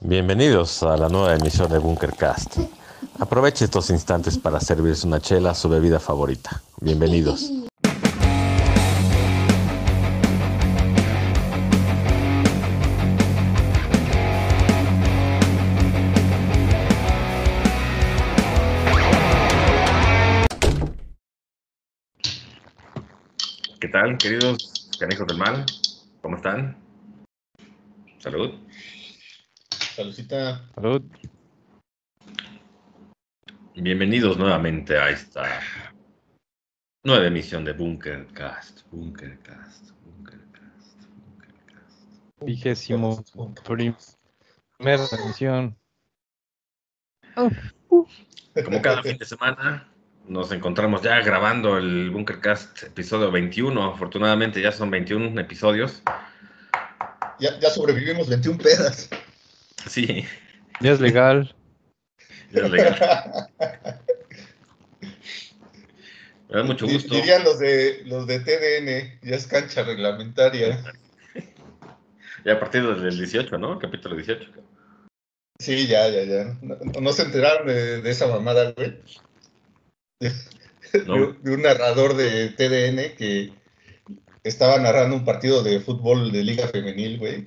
Bienvenidos a la nueva emisión de Bunkercast. Aproveche estos instantes para servirse una chela, su bebida favorita. Bienvenidos. ¿Qué tal, queridos canijos del mal? ¿Cómo están? Salud. Saludcita. Salud. Bienvenidos nuevamente a esta nueva emisión de Bunkercast. Bunkercast. Bunkercast. Bunkercast. Vigésimo primera emisión. Como cada fin de semana, nos encontramos ya grabando el Bunkercast episodio 21. Afortunadamente ya son 21 episodios. Ya, ya sobrevivimos 21 pedas. Sí, Ya es legal. ya es legal. Me da mucho gusto. Dirían los de los de TDN, ya es cancha reglamentaria. Ya a partir del 18, ¿no? Capítulo 18. Sí, ya, ya, ya. No, no se enteraron de, de esa mamada, güey. De, No. de un narrador de TDN que estaba narrando un partido de fútbol de liga femenil, güey.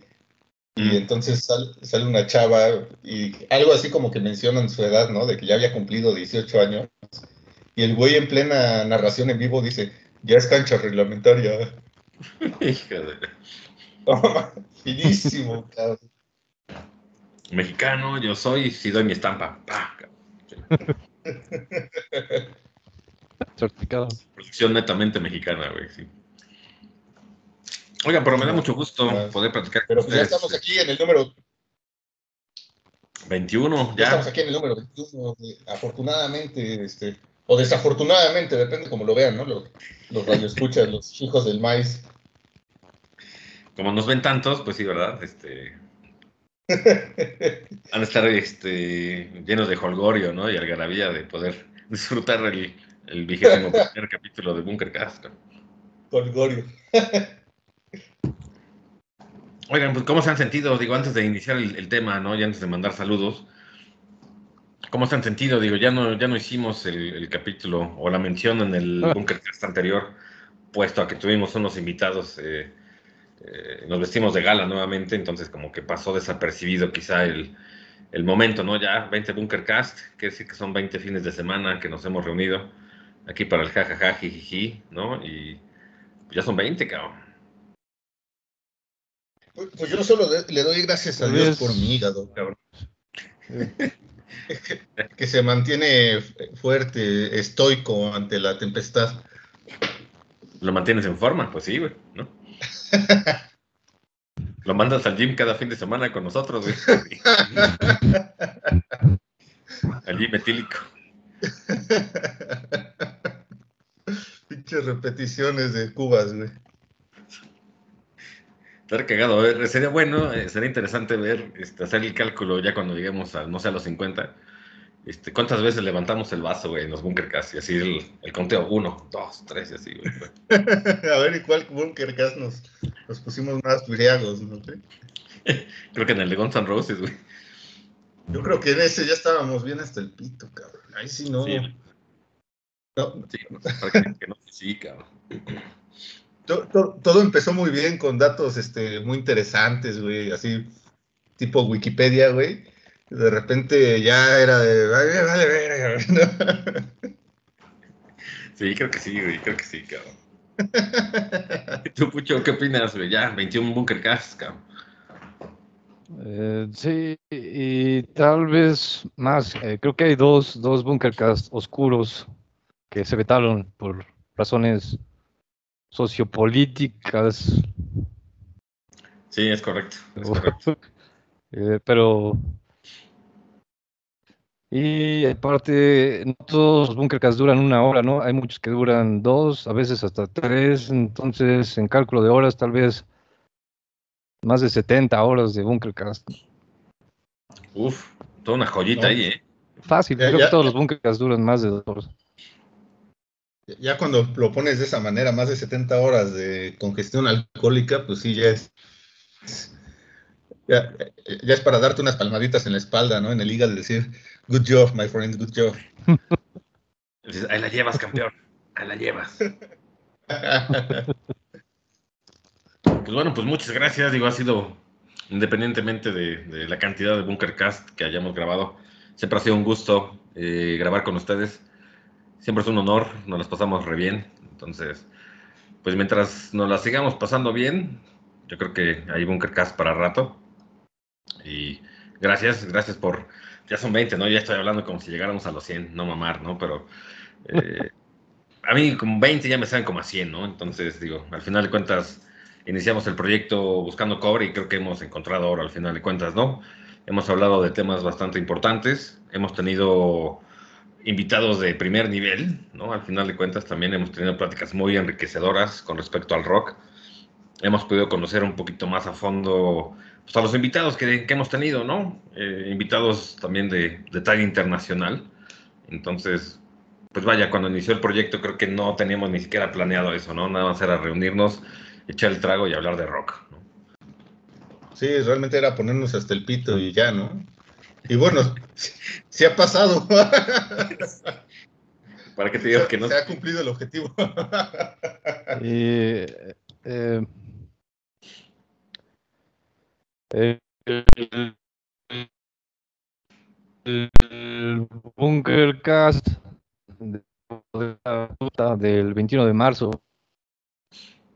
Y Mm. entonces sal- sale una chava y algo así como que mencionan su edad, ¿no? De que ya había cumplido 18 años. Y el güey en plena narración en vivo dice, ya es cancha reglamentaria. Hija de... Finísimo, cabrón. Mexicano, yo soy, si doy mi estampa. Pa. Certificado. Producción netamente mexicana, güey, sí. Oigan, pero me da mucho gusto poder platicar Pero pues ya estamos aquí en el número, 21, ya estamos aquí en el número 21, de- afortunadamente, este, o desafortunadamente, depende como lo vean, ¿no? Los, los radioescuchas, los hijos del maíz. Como nos ven tantos, pues sí, ¿verdad? Este, van a estar este, llenos de holgorio, ¿no? Y algarabía de poder disfrutar el, el vigésimo primer capítulo de Bunkercast. ¿no? Colgorio. Oigan, pues ¿cómo se han sentido? Digo, antes de iniciar el, el tema, ¿no? Y antes de mandar saludos. ¿Cómo se han sentido? Digo, ya no, ya no hicimos el, el capítulo o la mención en el Ah. Bunkercast anterior, puesto a que tuvimos unos invitados, eh, eh, nos vestimos de gala nuevamente, entonces como que pasó desapercibido quizá el, el momento, ¿no? Ya 20 Bunkercast, quiere decir que son 20 fines de semana que nos hemos reunido aquí para el jajaja, jijiji, ¿no? Y ya son 20, cabrón. Pues, pues yo solo le doy gracias a Dios por mi hígado, cabrón. Que se mantiene fuerte, estoico ante la tempestad. ¿Lo mantienes en forma? Pues sí, güey, ¿no? Lo mandas al gym cada fin de semana con nosotros, güey. al gym etílico. Pinches repeticiones de cubas, güey. Estar cagado, a ver, sería bueno, eh, sería interesante ver, este, hacer el cálculo ya cuando lleguemos a, no sé, a los 50. Este, ¿Cuántas veces levantamos el vaso, güey, en los bunkercast? Y así el, el conteo, uno, dos, tres, y así, güey. A ver, ¿y cuál bunker gas nos, nos pusimos más briagos, no? sé? Creo que en el de Guns N' Roses, güey. Yo creo que en ese ya estábamos bien hasta el pito, cabrón. Ahí sí no. Sí. no, Sí, para que, que no, sí, cabrón. To- to- todo empezó muy bien con datos este, muy interesantes, güey, así tipo Wikipedia, güey. De repente ya era de, "Ay, vale, verga", ¿no? Sí, creo que sí, güey, creo que sí, cabrón. ¿Tú, Pucho, qué opinas, güey? Ya, 21 bunkercast, cabrón. eh, sí, y tal vez más. eh, creo que hay dos, dos bunkercast oscuros que se vetaron por razones sociopolíticas. Sí, es correcto. es o- correcto. eh, pero. Y aparte, no todos los bunkercast duran una hora, ¿no? Hay muchos que duran dos, a veces hasta tres. Entonces, en cálculo de horas, tal vez más de 70 horas de bunkercast. Uf, toda una joyita No. ahí, ¿eh? Fácil, Ya- creo ya- que todos los bunkercast duran más de dos horas. Ya cuando lo pones de esa manera, más de 70 horas de congestión alcohólica, pues sí, ya es, Ya, ya, es para darte unas palmaditas en la espalda, ¿no? En el hígado, decir, good job, my friend, good job. Ahí la llevas, campeón. Ahí la llevas. pues bueno, pues muchas gracias. Digo, ha sido, independientemente de, la cantidad de Bunkercast que hayamos grabado, siempre ha sido un gusto eh, grabar con ustedes. Siempre es un honor, nos las pasamos re bien. Entonces, pues mientras nos las sigamos pasando bien, yo creo que hay Bunkercast para rato. Y gracias, gracias por, ya son 20, ¿no? Ya estoy hablando como si llegáramos a los 100, no mamar, ¿no? Pero eh, a mí como 20 ya me salen como a 100, ¿no? Entonces, digo, al final de cuentas, iniciamos el proyecto buscando cobre y creo que hemos encontrado oro al final de cuentas, ¿no? Hemos hablado de temas bastante importantes, hemos tenido invitados de primer nivel, ¿no? Al final de cuentas también hemos tenido pláticas muy enriquecedoras con respecto al rock. Hemos podido conocer un poquito más a fondo pues, a los invitados que, hemos tenido, ¿no? Eh, invitados también de, de talla internacional. Entonces, pues vaya, cuando inició el proyecto creo que no teníamos ni siquiera planeado eso, ¿no? Nada más era reunirnos, echar el trago y hablar de rock, ¿no? Sí, realmente era ponernos hasta el pito y ya, ¿no? Y bueno, sí, ha pasado. ¿Para qué te digo que no? Se ha cumplido el objetivo. y, eh, el, el Bunker Cast del 21 de marzo.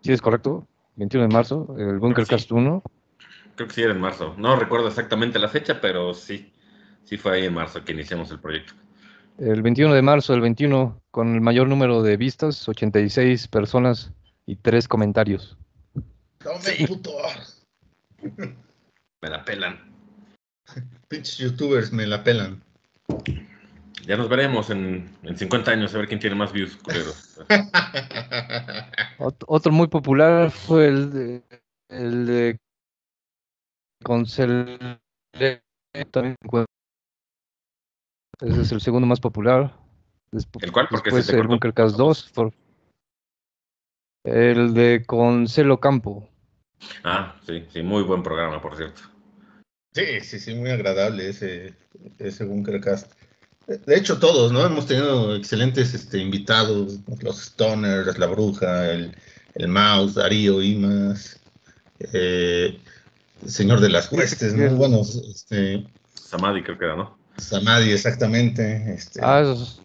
¿Sí es correcto? 21 de marzo, el Bunker Cast 1. Creo que sí era en marzo. No recuerdo exactamente la fecha, pero sí, sí fue ahí en marzo que iniciamos el proyecto. El 21 de marzo, el 21, con el mayor número de vistas, 86 personas y 3 comentarios. Sí. puto. Me la pelan. Pinches youtubers me la pelan. Ya nos veremos en, en 50 años a ver quién tiene más views, Otro muy popular fue el de, el de Concel. También ese es el segundo más popular. ¿El cual? Porque después el Bunkercast 2. el de Concelo Campo. Ah, sí, sí, muy buen programa, por cierto. Sí, sí, sí, muy agradable ese, ese Bunkercast. De hecho, todos, ¿no? Hemos tenido excelentes este, invitados, los Stoners, La Bruja, el, el Mouse, Darío, Imas, eh, Señor de las Huestes, ¿no? Bueno, este... Samadhi creo que era, ¿no? Samadhi, exactamente. Este... Ah, esos...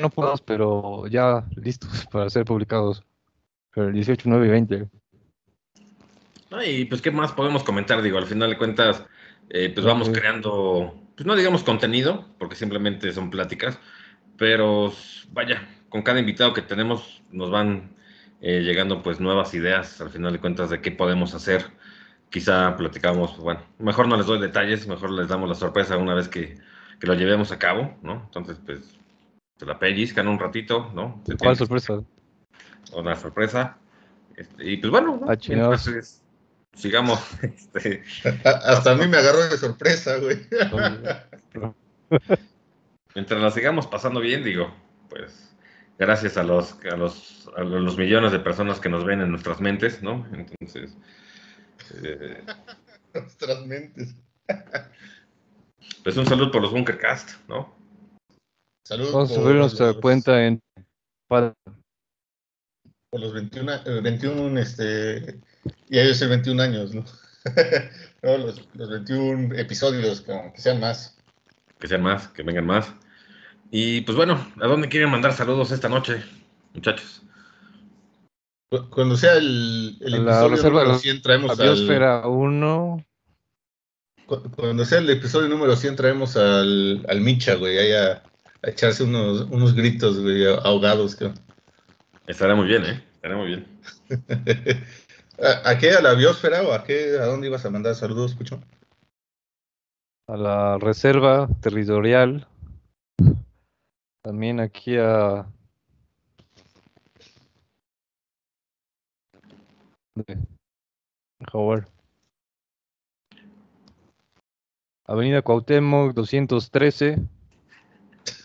No podemos, pero ya listos para ser publicados. Pero el 18, 9 y 20 y pues, ¿qué más podemos comentar? Digo, al final de cuentas, eh, pues vamos creando, pues no digamos contenido, porque simplemente son pláticas, pero vaya, con cada invitado que tenemos nos van eh, llegando pues nuevas ideas, al final de cuentas, de qué podemos hacer. Quizá platicamos, bueno, mejor no les doy detalles, mejor les damos la sorpresa una vez que, que lo llevemos a cabo, ¿no? Entonces, pues, se la pellizcan un ratito, ¿no? ¿Cuál sorpresa? Una sorpresa. Este, y pues bueno, ¿no? Ah, sigamos. Este, hasta a mí me agarró de sorpresa, güey. Mientras la sigamos pasando bien, digo, pues gracias a los, a los, a los millones de personas que nos ven en nuestras mentes, ¿no? Entonces. Eh, nuestras mentes. Pues un saludo por los Bunkercast, ¿no? Saludos. Vamos a subir nuestra cuenta en. Por los 21, 21 este, y ellos el 21 años, ¿no? los, 21 episodios, que, sean más. Que sean más, que vengan más. Y pues bueno, ¿a dónde quieren mandar saludos esta noche, muchachos? Cuando sea el, el episodio número 100 traemos al... 1. Cuando sea el episodio número 100 traemos al, al Micha, güey, ahí a, echarse unos, unos gritos, güey, ahogados. Que... Estará muy bien, ¿eh? Estará muy bien. ¿A, qué? ¿A la biosfera o a qué? ¿A dónde ibas a mandar saludos, Pucho? A la reserva territorial. También aquí a. Howard. Avenida Cuauhtémoc 213.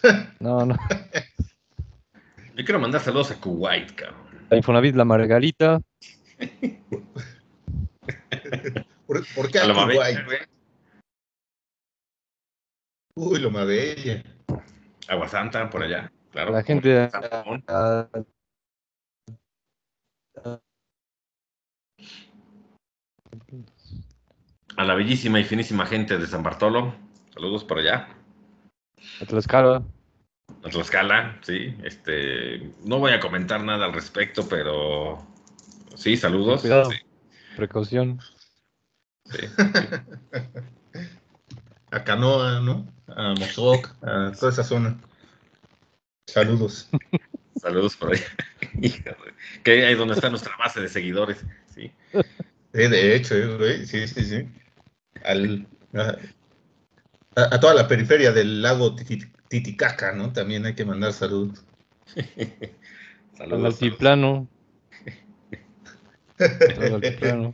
No, no. Yo quiero mandar saludos a Kuwait, cabrón. A Infonavit La Margarita. ¿Por, por qué A lo Aki Mabella, güey. Uy, lo Mabella. Agua Santa, por allá. Claro. La gente San Ramón. A la bellísima y finísima gente de San Bartolo. Saludos por allá. a Tlaxcala, A Tlaxcala, sí. Este, no voy a comentar nada al respecto, pero sí, saludos. Cuidado. Sí, precaución. sí. A Canoa, ¿no? A Mozoc, a toda esa zona. Saludos. Saludos por allá. Que ahí es donde está nuestra base de seguidores. Sí. Eh, de hecho, güey, sí, sí, sí. Al, a, toda la periferia del lago Titi- Titicaca, ¿no? También hay que mandar saludos. Al Saludos. altiplano. Al altiplano.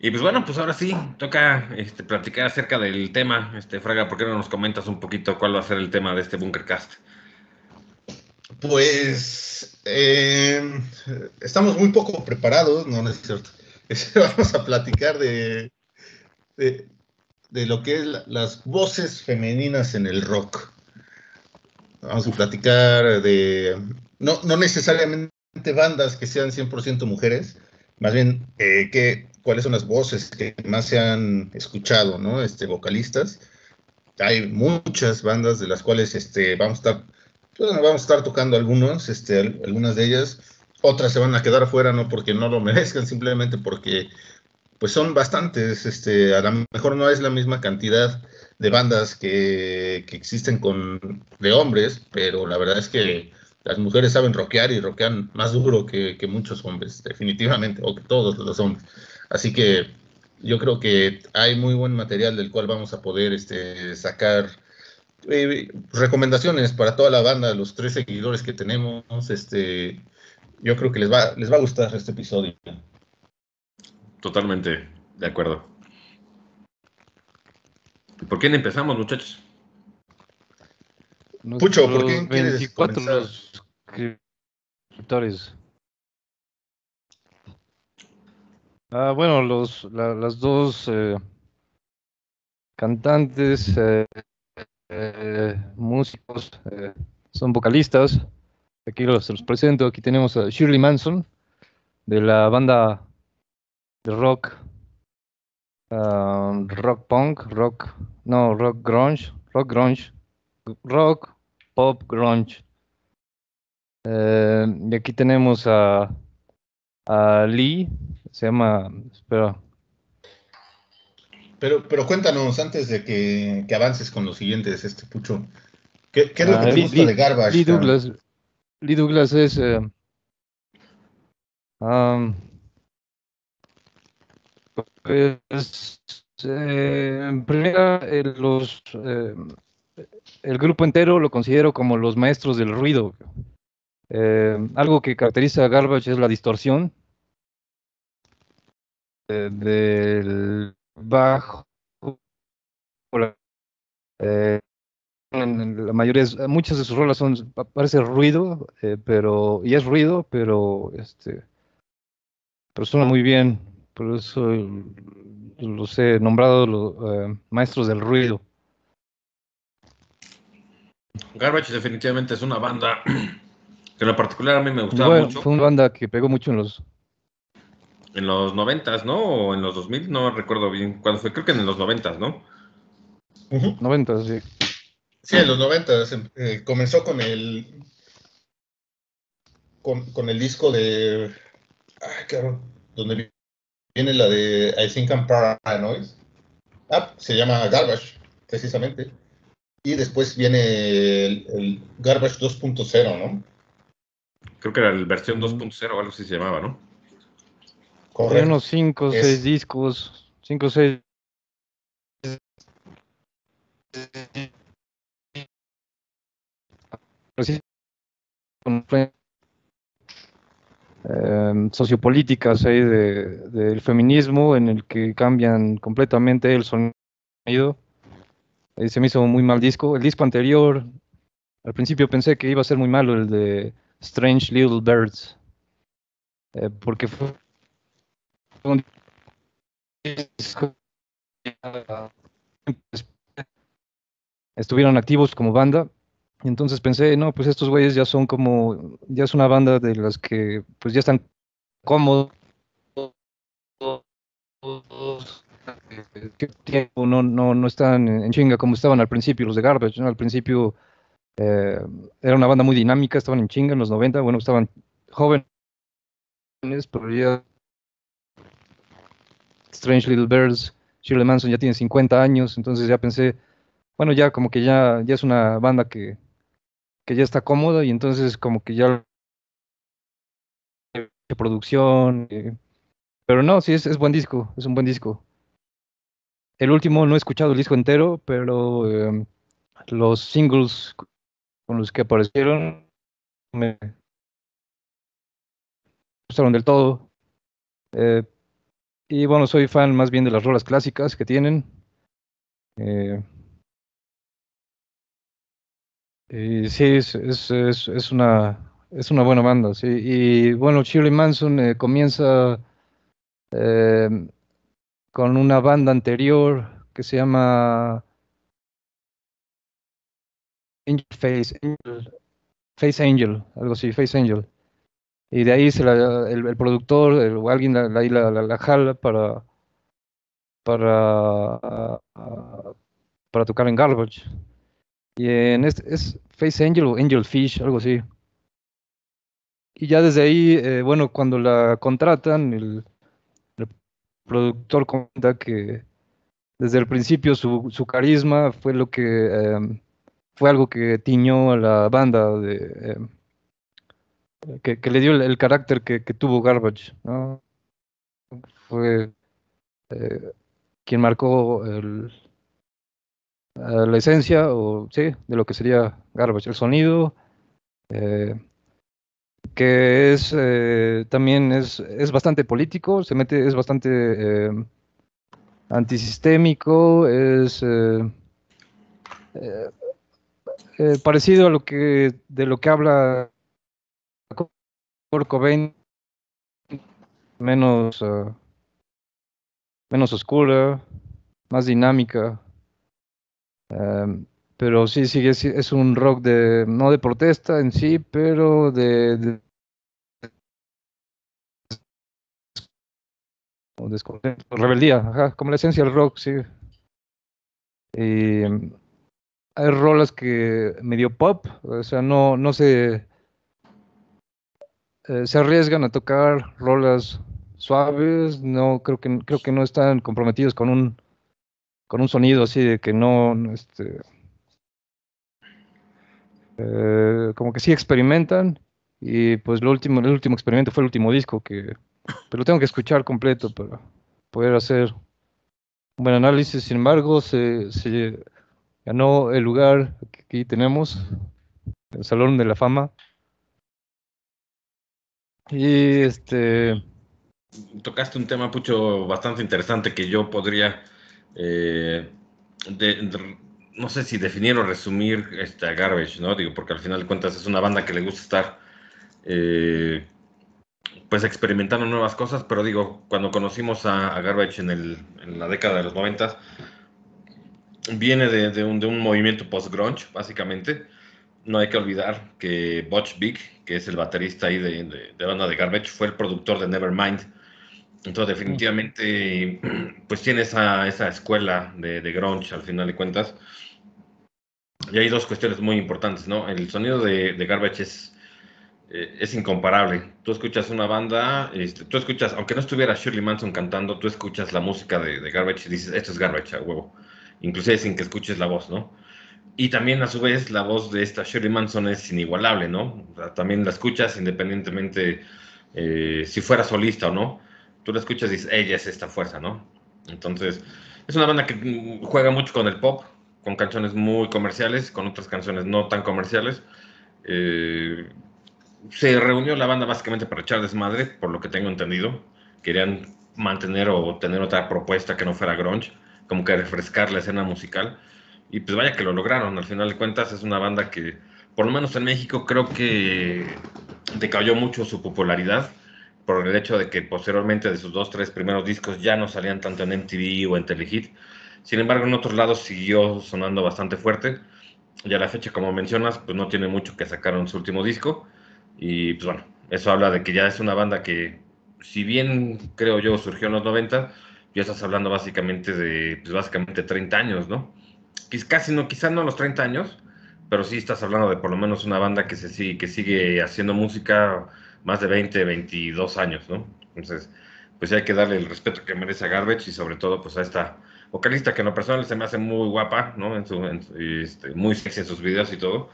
Y pues bueno, pues ahora sí, toca este, platicar acerca del tema. Este, Fraga, ¿por qué no nos comentas un poquito cuál va a ser el tema de este Bunkercast? Pues eh, estamos muy poco preparados, no, no es cierto. Vamos a platicar de, de, lo que es la- las voces femeninas en el rock. Vamos a platicar de, no, no necesariamente bandas que sean 100% mujeres, más bien eh, cuáles son las voces que más se han escuchado, ¿no? Este, vocalistas. Hay muchas bandas de las cuales este, vamos a estar bueno, vamos a estar tocando algunos, este, al- algunas de ellas. Otras se van a quedar afuera, no porque no lo merezcan, simplemente porque pues son bastantes. Este, a lo mejor no es la misma cantidad de bandas que, que existen con de hombres, pero la verdad es que las mujeres saben rockear y rockean más duro que, que muchos hombres, definitivamente, o que todos los hombres. Así que yo creo que hay muy buen material del cual vamos a poder este, sacar eh, recomendaciones para toda la banda, los tres seguidores que tenemos. Este, yo creo que les va, les va a gustar este episodio. Totalmente de acuerdo. ¿Por quién empezamos, muchachos? Pucho, ¿por quién quieres 24 comenzar? los suscriptores. Ah, bueno, los, la- las dos eh, cantantes, eh, eh, músicos, eh, son vocalistas. Aquí los, presento. Aquí tenemos a Shirley Manson, de la banda de rock, ah, rock punk, rock, no, rock grunge, rock grunge, rock, pop, grunge. Eh, y aquí tenemos a Lee, se llama, espera, Pero, pero cuéntanos antes de que, que avances con los siguientes, este Pucho. ¿Qué, qué es lo Ah, que te Lee- gusta Lee- de Garbage? Lee? Douglas. Lee Douglas es. eh, pues, eh, en primera, el, los, eh, el grupo entero lo considero como los maestros del ruido. Eh, algo que caracteriza a Garbage es la distorsión eh, del bajo. eh, en- la mayoría, muchas de sus rolas son, pa- parece ruido, eh, pero, y es ruido, pero este, pero suena muy bien, por eso eh, los he nombrado los eh, maestros del ruido. Garbage definitivamente es una banda que en lo particular a mí me gustaba bueno, mucho. fue una banda que pegó mucho en los, En los noventas, ¿no? O en los 2000, no recuerdo bien cuándo fue. Creo que en los noventas, ¿no? Ujú. 90, sí. Sí, en los 90 comenzó con el con, con el disco de ay, cabrón, donde viene la de I Think I'm Paranoid. Ah, se llama Garbage, precisamente. Y después viene el, el Garbage 2.0, ¿no? Creo que era la versión 2.0 o algo así se llamaba, ¿no? Hay unos 5 o Es- 6 discos, 5 o 6 eh, sociopolíticas ahí de- del feminismo en el que cambian completamente el sonido. Eh, se me hizo muy mal disco. El disco anterior, al principio pensé que iba a ser muy malo, el de Strange Little Birds, eh, porque fue estuvieron activos como banda. Y entonces pensé, no, pues estos güeyes ya son como, ya es una banda de las que pues ya están cómodos. ¿Qué tiempo no, no, no están en chinga como estaban al principio los de Garbage, Al principio eh, era una banda muy dinámica, estaban en chinga en los 90, bueno, estaban jóvenes, pero ya Strange Little Birds, Shirley Manson ya tiene 50 años, entonces ya pensé, bueno, ya como que ya, ya es una banda que, que ya está cómoda y entonces como que ya producción, eh, pero no, sí, es, es buen disco, es un buen disco. El último no he escuchado el disco entero, pero em, los singles con los que aparecieron me gustaron del todo. Eh, y bueno, soy fan más bien de las rolas clásicas que tienen. Eh, y sí, es, es, es, una, es una buena banda, sí. Y bueno, Shirley Manson eh, comienza con una banda anterior que se llama Angel Face, Face Angel, algo así, Face Angel. Y de ahí el, productor o alguien la, la, la, jala para, para, para tocar en Garbage. Y en este es Face Angel o Angel Fish, algo así. Y ya desde ahí, eh, bueno, cuando la contratan, el, productor comenta que desde el principio su, su carisma fue lo que em, fue algo que tiñó a la banda, de, em, que, le dio el, carácter que, tuvo Garbage. ¿no? Fue eh, quien marcó el, eh, la esencia o sí, de lo que sería Garbage, el sonido. Eh, que es también es, es, bastante político, se mete, es bastante antisistémico, es parecido a lo que de lo que habla Kurt menos uh, menos oscura, más dinámica, um, pero sí sigue es un rock de no de protesta en sí, pero de, de rebeldía, ajá, como la esencia del rock, sí. Y, hay rolas que medio pop, o sea, no, no se, eh, se arriesgan a tocar rolas suaves, no creo que creo que no están comprometidos con un con un sonido así de que no, este eh, como que sí experimentan y pues lo último el último experimento fue el último disco que pero tengo que escuchar completo para poder hacer un buen análisis sin embargo se, se ganó el lugar que aquí tenemos, el Salón de la Fama. Y este. Tocaste un tema, Pucho, bastante interesante que yo podría. Eh, no sé si definir o resumir este, a Garbage, ¿no? Digo, porque al final de cuentas es una banda que le gusta estar. Eh, pues experimentando nuevas cosas, pero digo, cuando conocimos a, Garbage en, el, en la década de los noventas, viene de, un, de un, movimiento post-grunge, básicamente. No hay que olvidar que Butch Big, que es el baterista ahí de, de, banda de Garbage, fue el productor de Nevermind. Entonces, definitivamente, pues tiene esa, esa escuela de, grunge, al final de cuentas. Y hay dos cuestiones muy importantes, ¿no? El sonido de, Garbage es, eh, es incomparable. Tú escuchas una banda, este, tú escuchas, aunque no estuviera Shirley Manson cantando, tú escuchas la música de, de Garbage y dices, esto es Garbage, a huevo inclusive sin que escuches la voz, ¿no? Y también a su vez la voz de esta Sherry Manson es inigualable, ¿no? también la escuchas independientemente eh, si fuera solista o no. Tú la escuchas y dices, ella es esta fuerza, ¿no? Entonces, es una banda que juega mucho con el pop, con canciones muy comerciales, con otras canciones no tan comerciales. Eh, se reunió la banda básicamente para echar desmadre, por lo que tengo entendido. Querían mantener o tener otra propuesta que no fuera grunge como que refrescar la escena musical. Y pues vaya que lo lograron, al final de cuentas es una banda que, por lo menos en México, creo que decayó mucho su popularidad. por el hecho de que posteriormente de sus dos, tres primeros discos ya no salían tanto en MTV o en Telehit. Sin embargo, en otros lados siguió sonando bastante fuerte. Y a la fecha, como mencionas, pues no tiene mucho que sacar en su último disco. Y pues bueno, eso habla de que ya es una banda que, si bien creo yo surgió en los 90, ya estás hablando básicamente de, pues básicamente 30 años, ¿no? Casi no, quizás no los 30 años, pero sí estás hablando de por lo menos una banda que, se sigue, que sigue haciendo música más de 20, 22 años, ¿no? Entonces, pues hay que darle el respeto que merece a Garbage y sobre todo pues a esta vocalista que en lo personal se me hace muy guapa, ¿no? En su, este, muy sexy en sus videos y todo.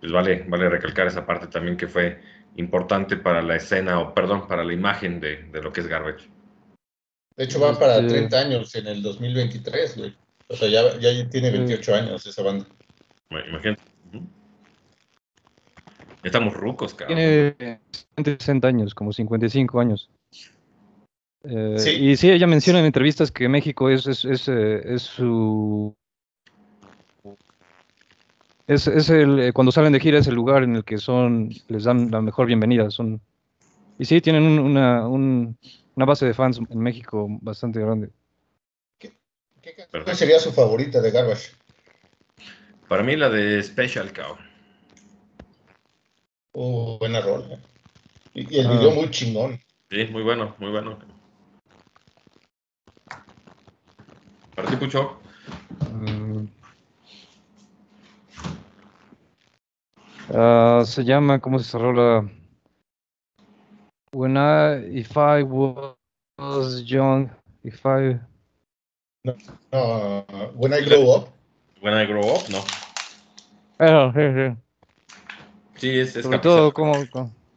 Pues vale, vale recalcar esa parte también que fue importante para la escena, o perdón, para la imagen de, de lo que es Garbage. De hecho, van para 30 años en el 2023, güey. O sea, ya, ya tiene 28 años esa banda. Bueno, imagínate. Estamos rucos, cabrón. Tiene 60 años, como 55 años. Eh, Y sí, ella menciona en entrevistas que México es, es, es, eh, es su... Es, es, el, eh, cuando salen de gira es el lugar en el que son, les dan la mejor bienvenida. Son, y sí, tienen una, un, una base de fans en México bastante grande. ¿Qué, sería su favorita de Garbage? Para mí la de Special Cow. Oh, buena rola. Y, el video ah. muy chingón. Sí, muy bueno, muy bueno. ¿Para ti, Pucho? Mm. Uh, se llama, ¿cómo se rola? When I, if I was young, if I... No, no, when I grow up. When I grow up, no. Ah, sí, sí. Sí, es, Sobre todo como,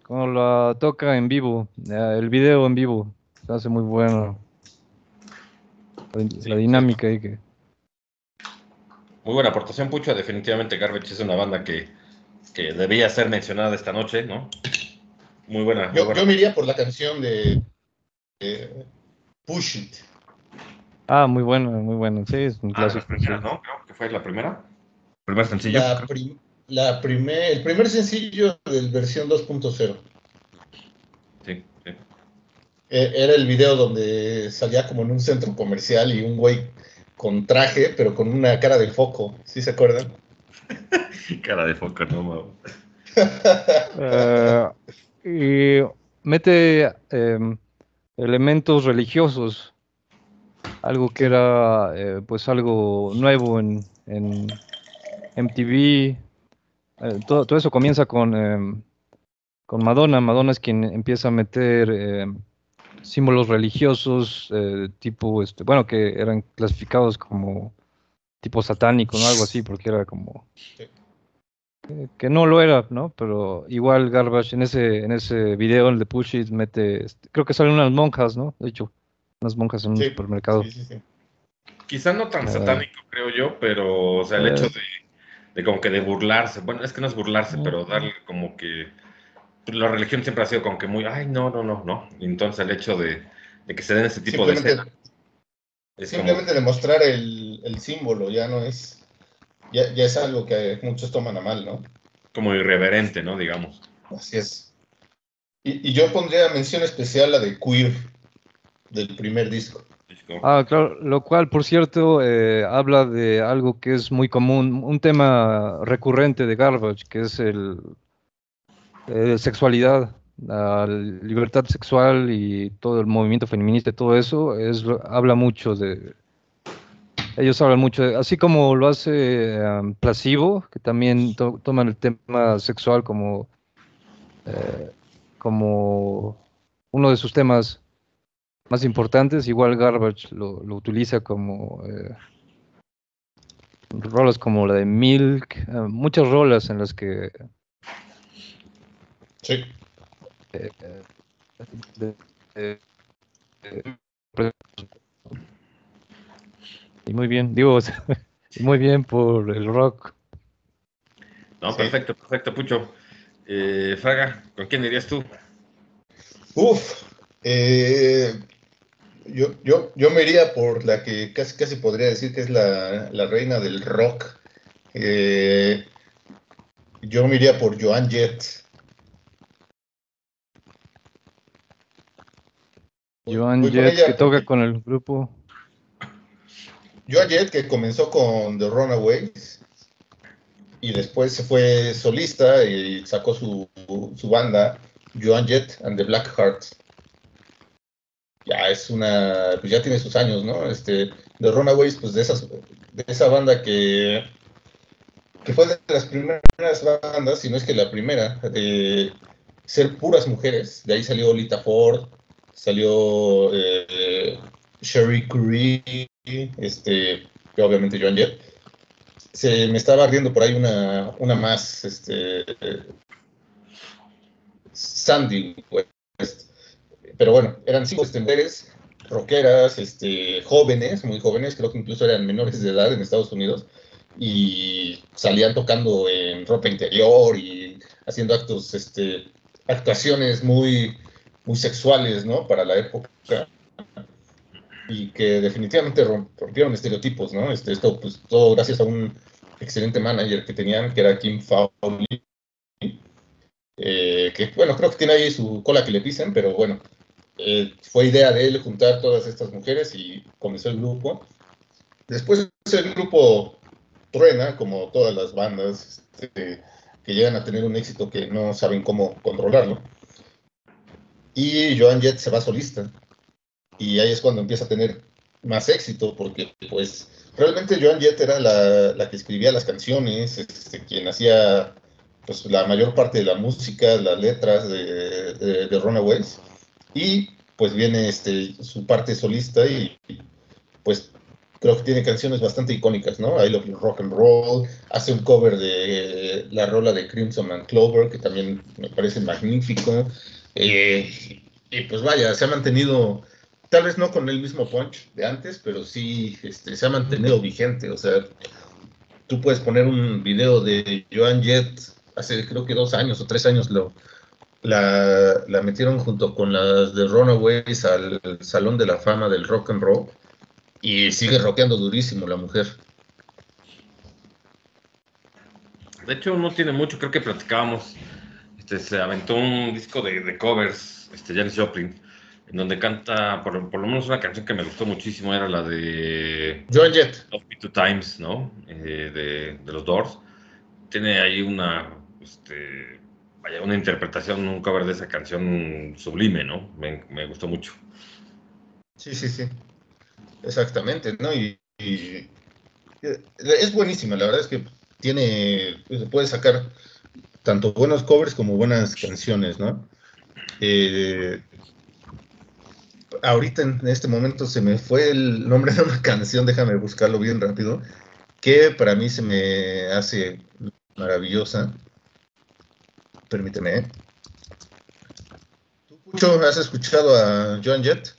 como, la toca en vivo, el video en vivo, se hace muy bueno. La, dinámica ahí que... Muy buena aportación, Pucho. Definitivamente Garbage es una banda que, que debía ser mencionada esta noche, ¿no? Muy buena. yo, me iría por la canción de, Push It. Ah, muy bueno, muy bueno. Sí, es un ah. ¿no? Creo que fue la primera. Primer sencillo. La, la primer, el primer sencillo del versión 2.0. Sí, sí. E, era el video donde salía como en un centro comercial y un güey con traje, pero con una cara de foco, ¿sí se acuerdan? cara de foco, no, mames. Eh, y mete em, elementos religiosos, algo que era eh, pues algo nuevo en, en MTV, eh, todo, todo, eso comienza con, em, con Madonna. Madonna es quien empieza a meter em, símbolos religiosos, eh, tipo, este, bueno, que eran clasificados como tipo satánico, ¿no? Algo así, porque era como... que no lo era, ¿no? Pero igual Garbage en ese, en ese video, el de Push It, mete, este, creo que salen unas monjas, ¿no? De hecho, unas monjas en un supermercado. Quizá no tan eh. satánico, creo yo, pero, o sea, el hecho de de como que de burlarse. Bueno, es que no es burlarse, pero darle como que la religión siempre ha sido como que muy, ay, no, no, no, no. entonces el hecho de, que se den ese tipo de escenas. Simplemente demostrar el, el, símbolo, ya no es, ya, ya, es algo que muchos toman a mal, ¿no? Como irreverente, ¿no? Digamos. Así es. Y, y yo pondría mención especial la de Queer, del primer disco. Ah, claro, lo cual, por cierto, eh, habla de algo que es muy común, un tema recurrente de Garbage, que es el eh, sexualidad, la libertad sexual y todo el movimiento feminista y todo eso, es, habla mucho de... Ellos hablan mucho, de, así como lo hace um, que también toman el tema sexual como, eh, como uno de sus temas más importantes, igual Garbage lo, lo utiliza como eh, rolas como la de Milk, eh, muchas rolas en las que... Sí. Eh, y muy bien, digo, muy bien por el rock. No, perfecto, perfecto, Pucho. Fraga, ¿con quién dirías tú? Uf, eh, yo, yo, yo me iría por la que casi, casi podría decir que es la, reina del rock. Eh, yo me iría por Joan Jett. Joan voy Jett, ella que toca con el grupo. Joan Jett, que comenzó con The Runaways y después se fue solista y sacó su, su banda, Joan Jett and the Black Hearts. Ya es una, pues ya tiene sus años, ¿no? Este, The Runaways, pues de, esas, de esa banda que, que fue de las primeras bandas, si no es que la primera, de ser puras mujeres. De ahí salió Lita Ford, salió eh, Sherry Curry, este, y obviamente Joan Jett. Se me estaba riendo por ahí una, una más, este, Sandy West. Pero bueno, eran cinco este, mujeres rockeras, este, jóvenes, muy jóvenes, creo que incluso eran menores de edad en Estados Unidos, y salían tocando en ropa interior y haciendo actos, este, actuaciones muy, muy sexuales, ¿no? Para la época y que definitivamente romp- rompieron estereotipos, ¿no? Este, esto, pues, todo gracias a un excelente manager que tenían, que era Kim Fowley, eh, que, bueno, creo que tiene ahí su cola que le pisen, pero bueno, eh, fue idea de él juntar todas estas mujeres y comenzó el grupo. Después el grupo truena, como todas las bandas este, que llegan a tener un éxito que no saben cómo controlarlo. Y Joan Jett se va solista y ahí es cuando empieza a tener más éxito, porque pues realmente Joan Jett era la, la que escribía las canciones, este, quien hacía pues la mayor parte de la música, las letras de, de, de Runaways, y pues viene este, su parte solista y pues creo que tiene canciones bastante icónicas, ¿no? I Love Rock and Roll, hace un cover de la rola de Crimson and Clover, que también me parece magnífico, eh, y pues vaya, se ha mantenido tal vez no con el mismo punch de antes, pero sí este, se ha mantenido vigente. O sea, tú puedes poner un video de Joan Jett hace creo que dos años o tres años lo, la, la metieron junto con las de Runaways al Salón de la Fama del Rock and Roll y sigue rockeando durísimo la mujer. De hecho, no tiene mucho, creo que platicábamos. Este, se aventó un disco de, de covers, este, Janis Joplin, en donde canta, por, por lo menos una canción que me gustó muchísimo, era la de Joan Jett. Love Me Two Times, ¿no? Eh, de, de los Doors. Tiene ahí una, este, una interpretación, un cover de esa canción sublime, ¿no? Me, gustó mucho. Sí, sí, sí. Exactamente, ¿no? Y, y- es buenísima, la verdad es que tiene, se puede sacar tanto buenos covers como buenas canciones, ¿no? Eh, ahorita en este momento se me fue el nombre de una canción, déjame buscarlo bien rápido, que para mí se me hace maravillosa. Permíteme. ¿eh? ¿Tú, Pucho, has escuchado a Joan Jett?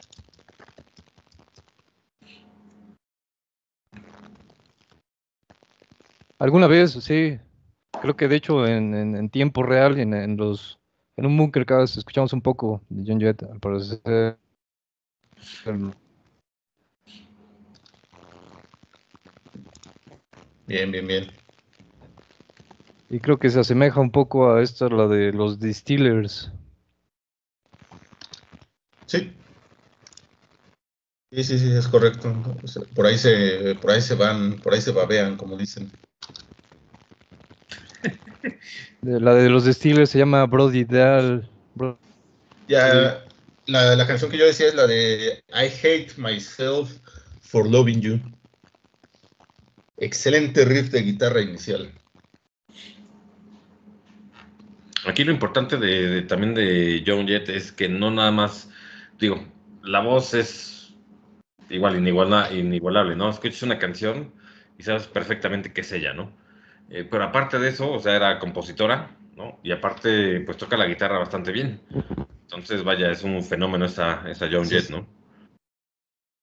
Alguna vez, sí. Creo que de hecho en, en- en tiempo real, en, en los en un Bunkercast escuchamos un poco de John Jett, al parecer. Bien, bien, bien. Y creo que se asemeja un poco a esta, la de los Distillers. Sí. Sí, sí, sí, es correcto. Por ahí se, por ahí se van, por ahí se babean, como dicen. La de los Distillers se llama Brody Dal. Bro- Ya, la, la canción que yo decía es la de I hate myself for loving you. Excelente riff de guitarra inicial. Aquí lo importante de, de- también de John Jett es que no nada más, digo, la voz es igual, iniguala- inigualable, ¿no? Escuchas una canción y sabes perfectamente que es ella, ¿no? Eh, pero aparte de eso, o sea, era compositora, ¿no? Y aparte, pues toca la guitarra bastante bien. Entonces, vaya, es un fenómeno esa, esa John Sí, Jett. ¿no?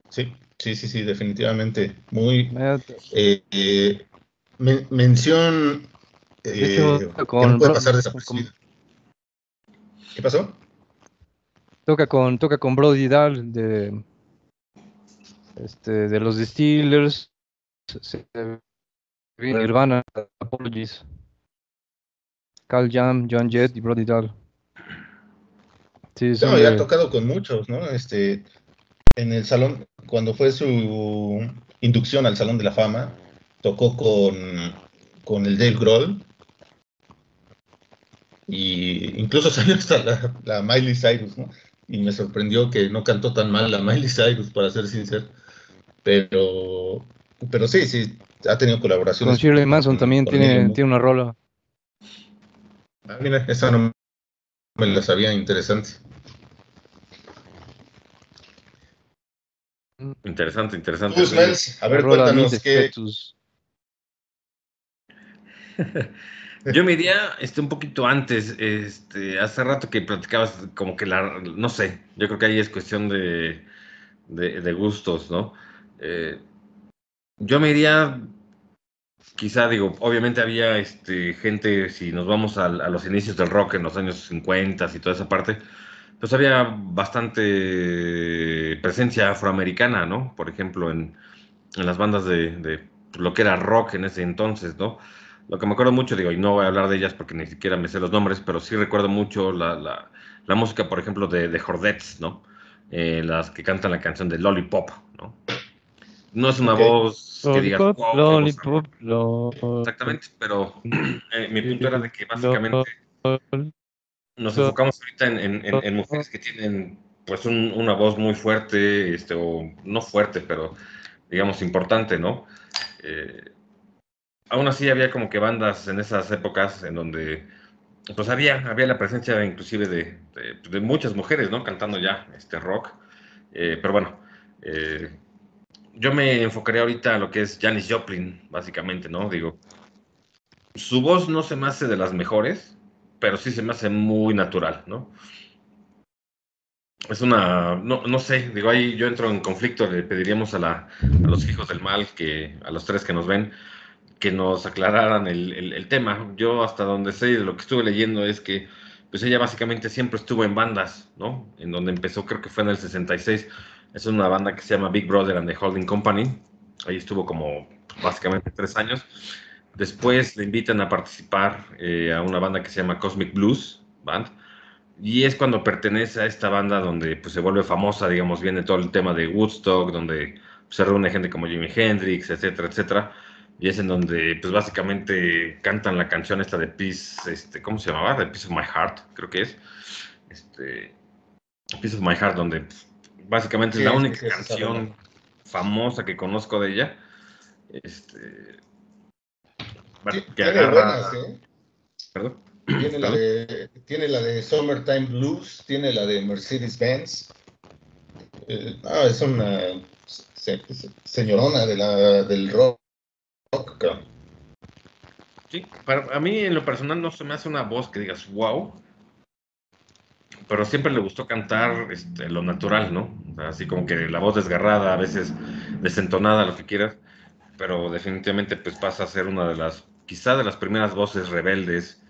Sí, sí, sí, sí, definitivamente. Muy eh, eh, men- mención eh, que con no puede pasar desapercibida. ¿Qué pasó? toca con toca con Brody Dal de este de los Distillers. se- Nirvana, Apologies. Cal Jam, John Jett y Brody Dal. Sí, No, ya ha tocado con muchos, ¿no? Este, en el salón, cuando fue su inducción al Salón de la Fama, tocó con, con el Dale Grohl. Y incluso salió hasta la, la Miley Cyrus, ¿no? Y me sorprendió que no cantó tan mal la Miley Cyrus, para ser sincero. Pero, pero sí, sí, ha tenido Con colaboraciones. Shirley Manson también con tiene, tiene una rola. Ah, mira, esa no me la sabía interesante. Interesante, interesante. Tú, a ver, cuéntanos qué. Yo me iría este, un poquito antes. Este, hace rato que platicabas como que la, no sé, yo creo que ahí es cuestión de, de, gustos, ¿no? Eh, yo me iría, quizá digo, obviamente había este, gente, si nos vamos a, los inicios del rock en los años 50 y toda esa parte, pues había bastante presencia afroamericana, ¿no? Por ejemplo, en, en las bandas de, de lo que era rock en ese entonces, ¿no? Lo que me acuerdo mucho, digo, y no voy a hablar de ellas porque ni siquiera me sé los nombres, pero sí recuerdo mucho la, la- la música, por ejemplo, de, de Jordettes, ¿no? Eh, las que cantan la canción de Lollipop, ¿no? No es una voz que digas, Lollipop, "Wow, lollipop, lollipop. Exactamente, pero eh, mi punto era de que básicamente nos enfocamos ahorita en, en- en- en mujeres que tienen pues un- una voz muy fuerte, este, o no fuerte, pero digamos importante, ¿no? Eh, aún así había como que bandas en esas épocas en donde pues había, había la presencia inclusive de, de muchas mujeres, ¿no? Cantando ya este rock. Eh, pero bueno, eh, yo me enfocaría ahorita a lo que es Janis Joplin, básicamente, ¿no? Digo, su voz no se me hace de las mejores, pero sí se me hace muy natural, ¿no? Es una, no, no sé, digo, ahí yo entro en conflicto, le pediríamos a, la, a los hijos del mal, que a los tres que nos ven, que nos aclararan el, el- el tema. Yo hasta donde sé de lo que estuve leyendo es que pues ella básicamente siempre estuvo en bandas, ¿no? En donde empezó creo que fue en el 66. Es una banda que se llama Big Brother and the Holding Company. Ahí estuvo como básicamente tres años. Después le invitan a participar eh, a una banda que se llama Cosmic Blues Band. Y es cuando pertenece a esta banda donde pues, se vuelve famosa, digamos, viene todo el tema de Woodstock, donde se reúne gente como Jimi Hendrix, etcétera, etcétera. Y es en donde, pues básicamente cantan la canción esta de Peace, este, ¿cómo se llamaba? De Peace of My Heart, creo que es. Este, Peace of My Heart, donde pues, básicamente Sí, es la única sí, canción famosa que conozco de ella. Este, que Tiene agarra- buenas, ¿eh? Perdón. Tiene la, de, tiene la de Summertime Blues, tiene la de Mercedes Benz. Eh, ah, es una se- se- señorona de la, del rock. Sí, para a mí en lo personal no se me hace una voz que digas wow, pero siempre le gustó cantar este, lo natural, ¿no? Así como que la voz desgarrada, a veces desentonada, lo que quieras, pero definitivamente pues pasa a ser una de las, quizá de las primeras voces rebeldes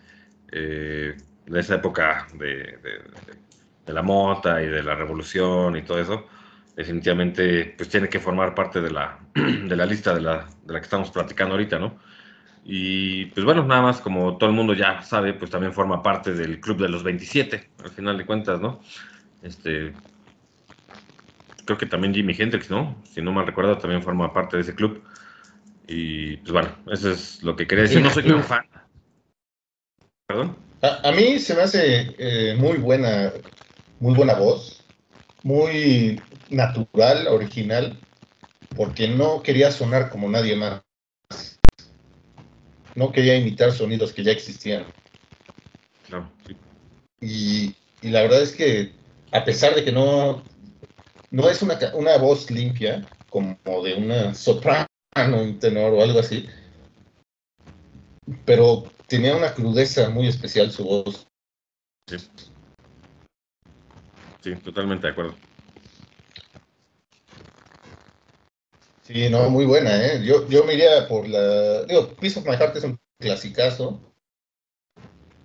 eh, de esa época de la mota y de la revolución y todo eso. Definitivamente pues tiene que formar parte de la, de la lista de la, de la que estamos platicando ahorita, ¿no? Y pues bueno, nada más como todo el mundo ya sabe, pues también forma parte del club de los 27, al final de cuentas, ¿no? Este, creo que también Jimi Hendrix, ¿no? Si no mal recuerdo, también forma parte de ese club. Y pues bueno, eso es lo que quería decir. No soy tan fan. ¿Perdón? A, a mí se me hace eh, muy buena, muy buena voz, muy natural, original, porque no quería sonar como nadie más. No quería imitar sonidos que ya existían. No, sí. Y, y la verdad es que, a pesar de que no, no es una, una voz limpia, como de una soprano, un tenor o algo así, pero tenía una crudeza muy especial su voz. sí, totalmente de acuerdo. Sí, no, muy buena, ¿eh? Yo, yo me iría por la... Digo, Piece of My Heart es un clasicazo,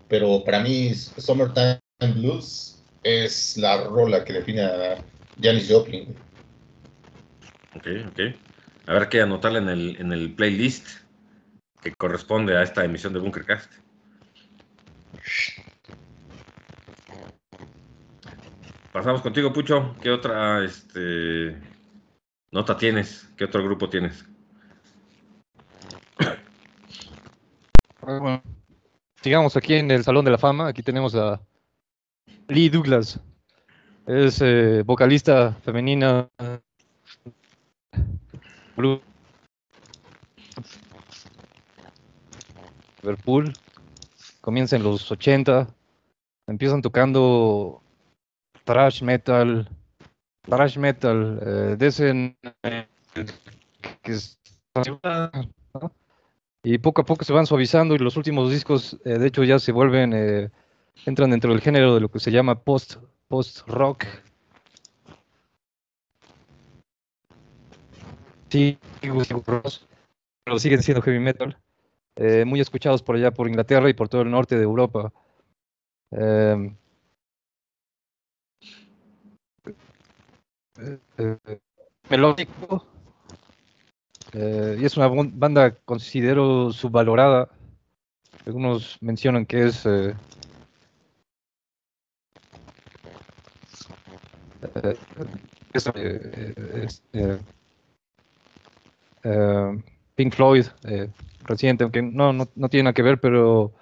pero para mí Summertime Blues es la rola que define a Janis Joplin. Ok, ok. A ver qué anotarle en el, en el playlist que corresponde a esta emisión de Bunkercast. pasamos contigo, Pucho. ¿Qué otra este, nota tienes? ¿Qué otro grupo tienes? Bueno, sigamos aquí en el Salón de la Fama. Aquí tenemos a Lee Douglas. Es eh, vocalista femenina. Liverpool. Comienza en los 80. Empiezan tocando thrash metal. Thrash metal. eh, de ese eh, y poco a poco se van suavizando y los últimos discos eh, de hecho ya se vuelven eh, entran dentro del género de lo que se llama post post rock sí pero siguen siendo heavy metal eh, muy escuchados por allá por Inglaterra y por todo el norte de Europa melódico eh, y es una banda considero subvalorada. Algunos mencionan que es eh, eh, Pink Floyd reciente, aunque no, no, no tiene nada que ver, pero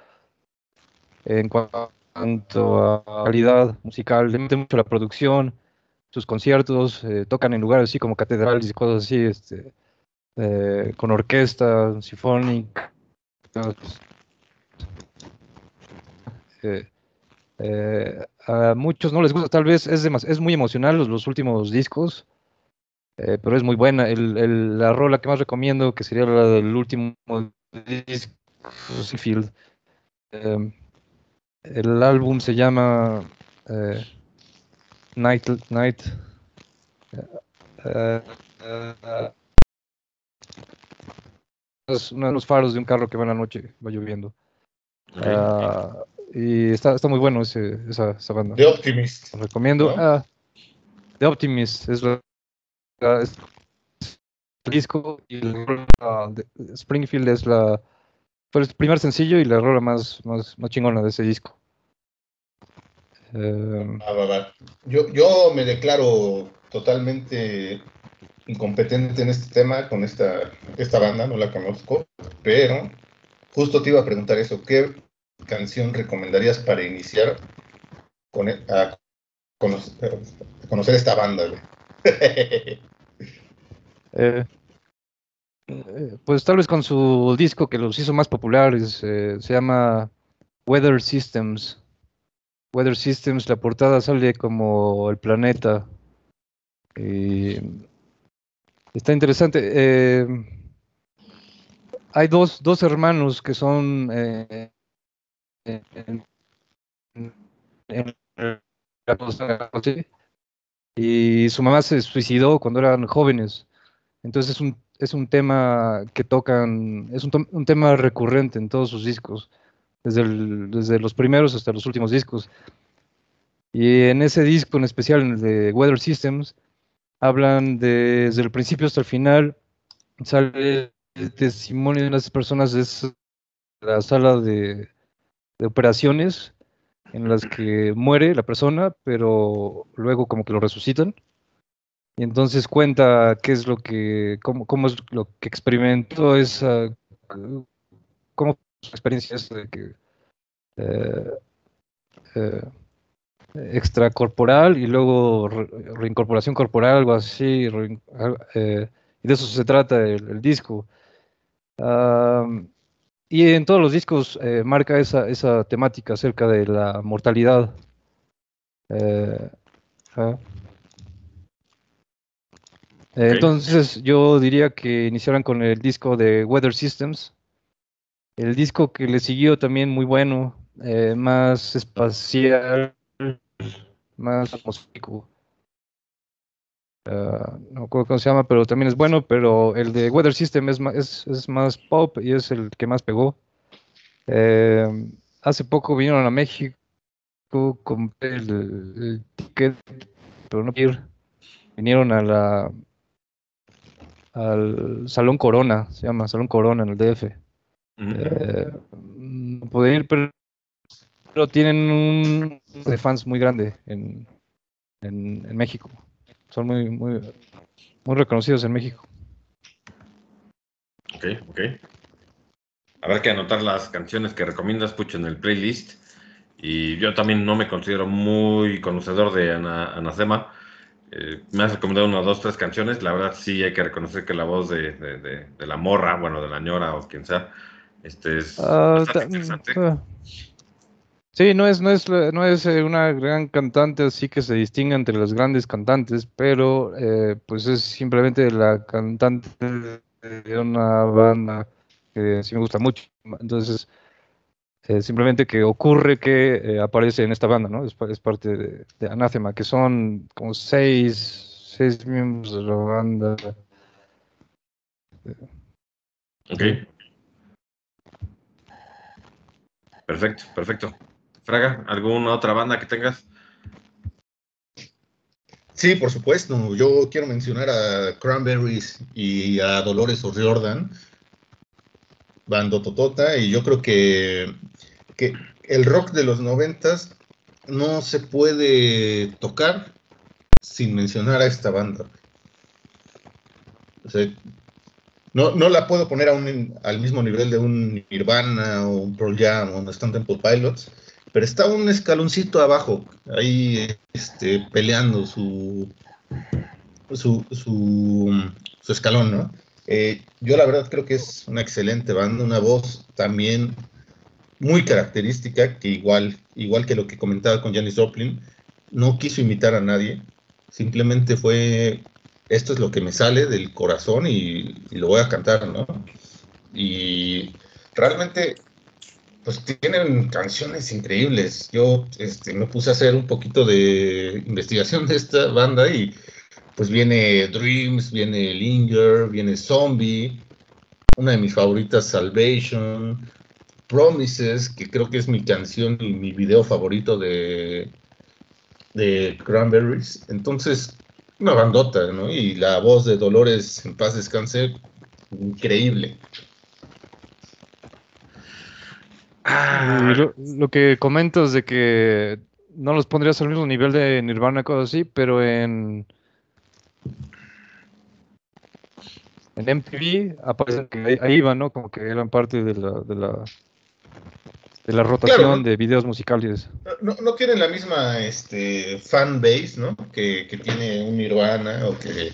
en cuanto a calidad musical, le meten mucho la producción, sus conciertos, eh, tocan en lugares así como catedrales y cosas así, este, eh, con orquesta, sinfónica. Eh, a muchos no les gusta, tal vez es, es muy emocional los, últimos discos, pero es muy buena. El, el- la rola que más recomiendo, que sería la del último disco. Em, el álbum se llama Night. Night eh, eh, es uno de los faros de un carro que va en la noche, va lloviendo. Ah, y está, está muy bueno ese, esa, esa banda. The Optimist. Lo recomiendo. ¿no? Ah, The Optimist es, la- la- es el disco y de Springfield es la fue el primer sencillo y la rola más, más, más chingona de ese disco. Eh, Ah, va, va. Yo, yo me declaro totalmente incompetente en este tema con esta, esta banda, no la conozco, pero justo te iba a preguntar eso, ¿qué canción recomendarías para iniciar con, e- a, conocer, a conocer esta banda? eh, eh, pues tal vez con su disco que los hizo más populares, eh, se llama Weather Systems. Weather Systems, la portada sale como el planeta. Y está interesante. eh, hay dos, dos hermanos que son eh, y su mamá se suicidó cuando eran jóvenes. Entonces es un, es un tema que tocan, es un tema recurrente en todos sus discos, desde, el- desde los primeros hasta los últimos discos. Y en ese disco en especial, en el de Weather Systems, hablan de- desde el principio hasta el final, sale el testimonio de unas personas de la sala de, de operaciones en las que muere la persona, pero luego como que lo resucitan. Y entonces cuenta qué es lo que, cómo, cómo es lo que experimentó esa, cómo fue su experiencia esa de que eh, eh, extracorporal y luego re- reincorporación corporal, algo así, eh, y de eso se trata el, el disco. Y en todos los discos marca esa, esa temática acerca de la mortalidad. Ah. Entonces yo diría que iniciaran con el disco de Weather Systems. El disco que le siguió también muy bueno, eh, más espacial, más atmosférico. Ah, no me acuerdo cómo se llama, pero también es bueno, pero el de Weather System es más, es, es más pop y es el que más pegó. Eh, hace poco vinieron a México, compré el, ticket, pero no ir. Vinieron a la al Salón Corona, se llama Salón Corona en el DF. Ujú. Eh, no pude ir, pero, pero tienen un de fans muy grande en, en, en México. Son muy, muy, muy reconocidos en México. Ok, ok. Habrá que anotar las canciones que recomiendas, Pucho, en el playlist. Y yo también no me considero muy conocedor de Ana, Anacema. Eh, me has recomendado una, dos, tres canciones. La verdad sí hay que reconocer que la voz de, de, de, la morra, bueno, de la ñora o quien sea, este es uh, interesante. Uh, sí, no es, no es, no es eh, una gran cantante así que se distinga entre los grandes cantantes, pero eh, pues es simplemente la cantante de una banda que sí me gusta mucho. Entonces, eh, simplemente que ocurre que eh, aparece en esta banda, ¿no? Es, es parte de, de, Anathema, que son como seis, seis miembros de la banda. Ok. Perfecto, perfecto. Fraga, ¿alguna otra banda que tengas? Sí, por supuesto. Yo quiero mencionar a Cranberries y a Dolores O'Riordan, bando Totota, y yo creo que, que el rock de los noventas no se puede tocar sin mencionar a esta banda. O sea, no, no la puedo poner a un, al mismo nivel de un Nirvana o un Pearl Jam o un Stone Temple Pilots, pero está un escaloncito abajo, ahí este, peleando su, su, su, escalón, ¿no? Eh, yo la verdad creo que es una excelente banda, una voz también muy característica, que igual, igual que lo que comentaba con Janis Joplin, no quiso imitar a nadie, simplemente fue, esto es lo que me sale del corazón y, lo voy a cantar, ¿no? Y realmente pues tienen canciones increíbles. Yo este, me puse a hacer un poquito de investigación de esta banda y pues viene Dreams, viene Linger, viene Zombie, una de mis favoritas Salvation, Promises, que creo que es mi canción y mi video favorito de, de Cranberries. Entonces, una bandota, ¿no? Y la voz de Dolores en paz descanse, increíble. Ah. Lo, que comentas de que no los pondrías al mismo nivel de Nirvana, cosas así, pero en. En MTV aparecen que ahí, iban, ¿no? Como que eran parte de la, de la rotación de videos musicales. No, no, tienen la misma este, fan base, ¿no? Que, que tiene un Nirvana o que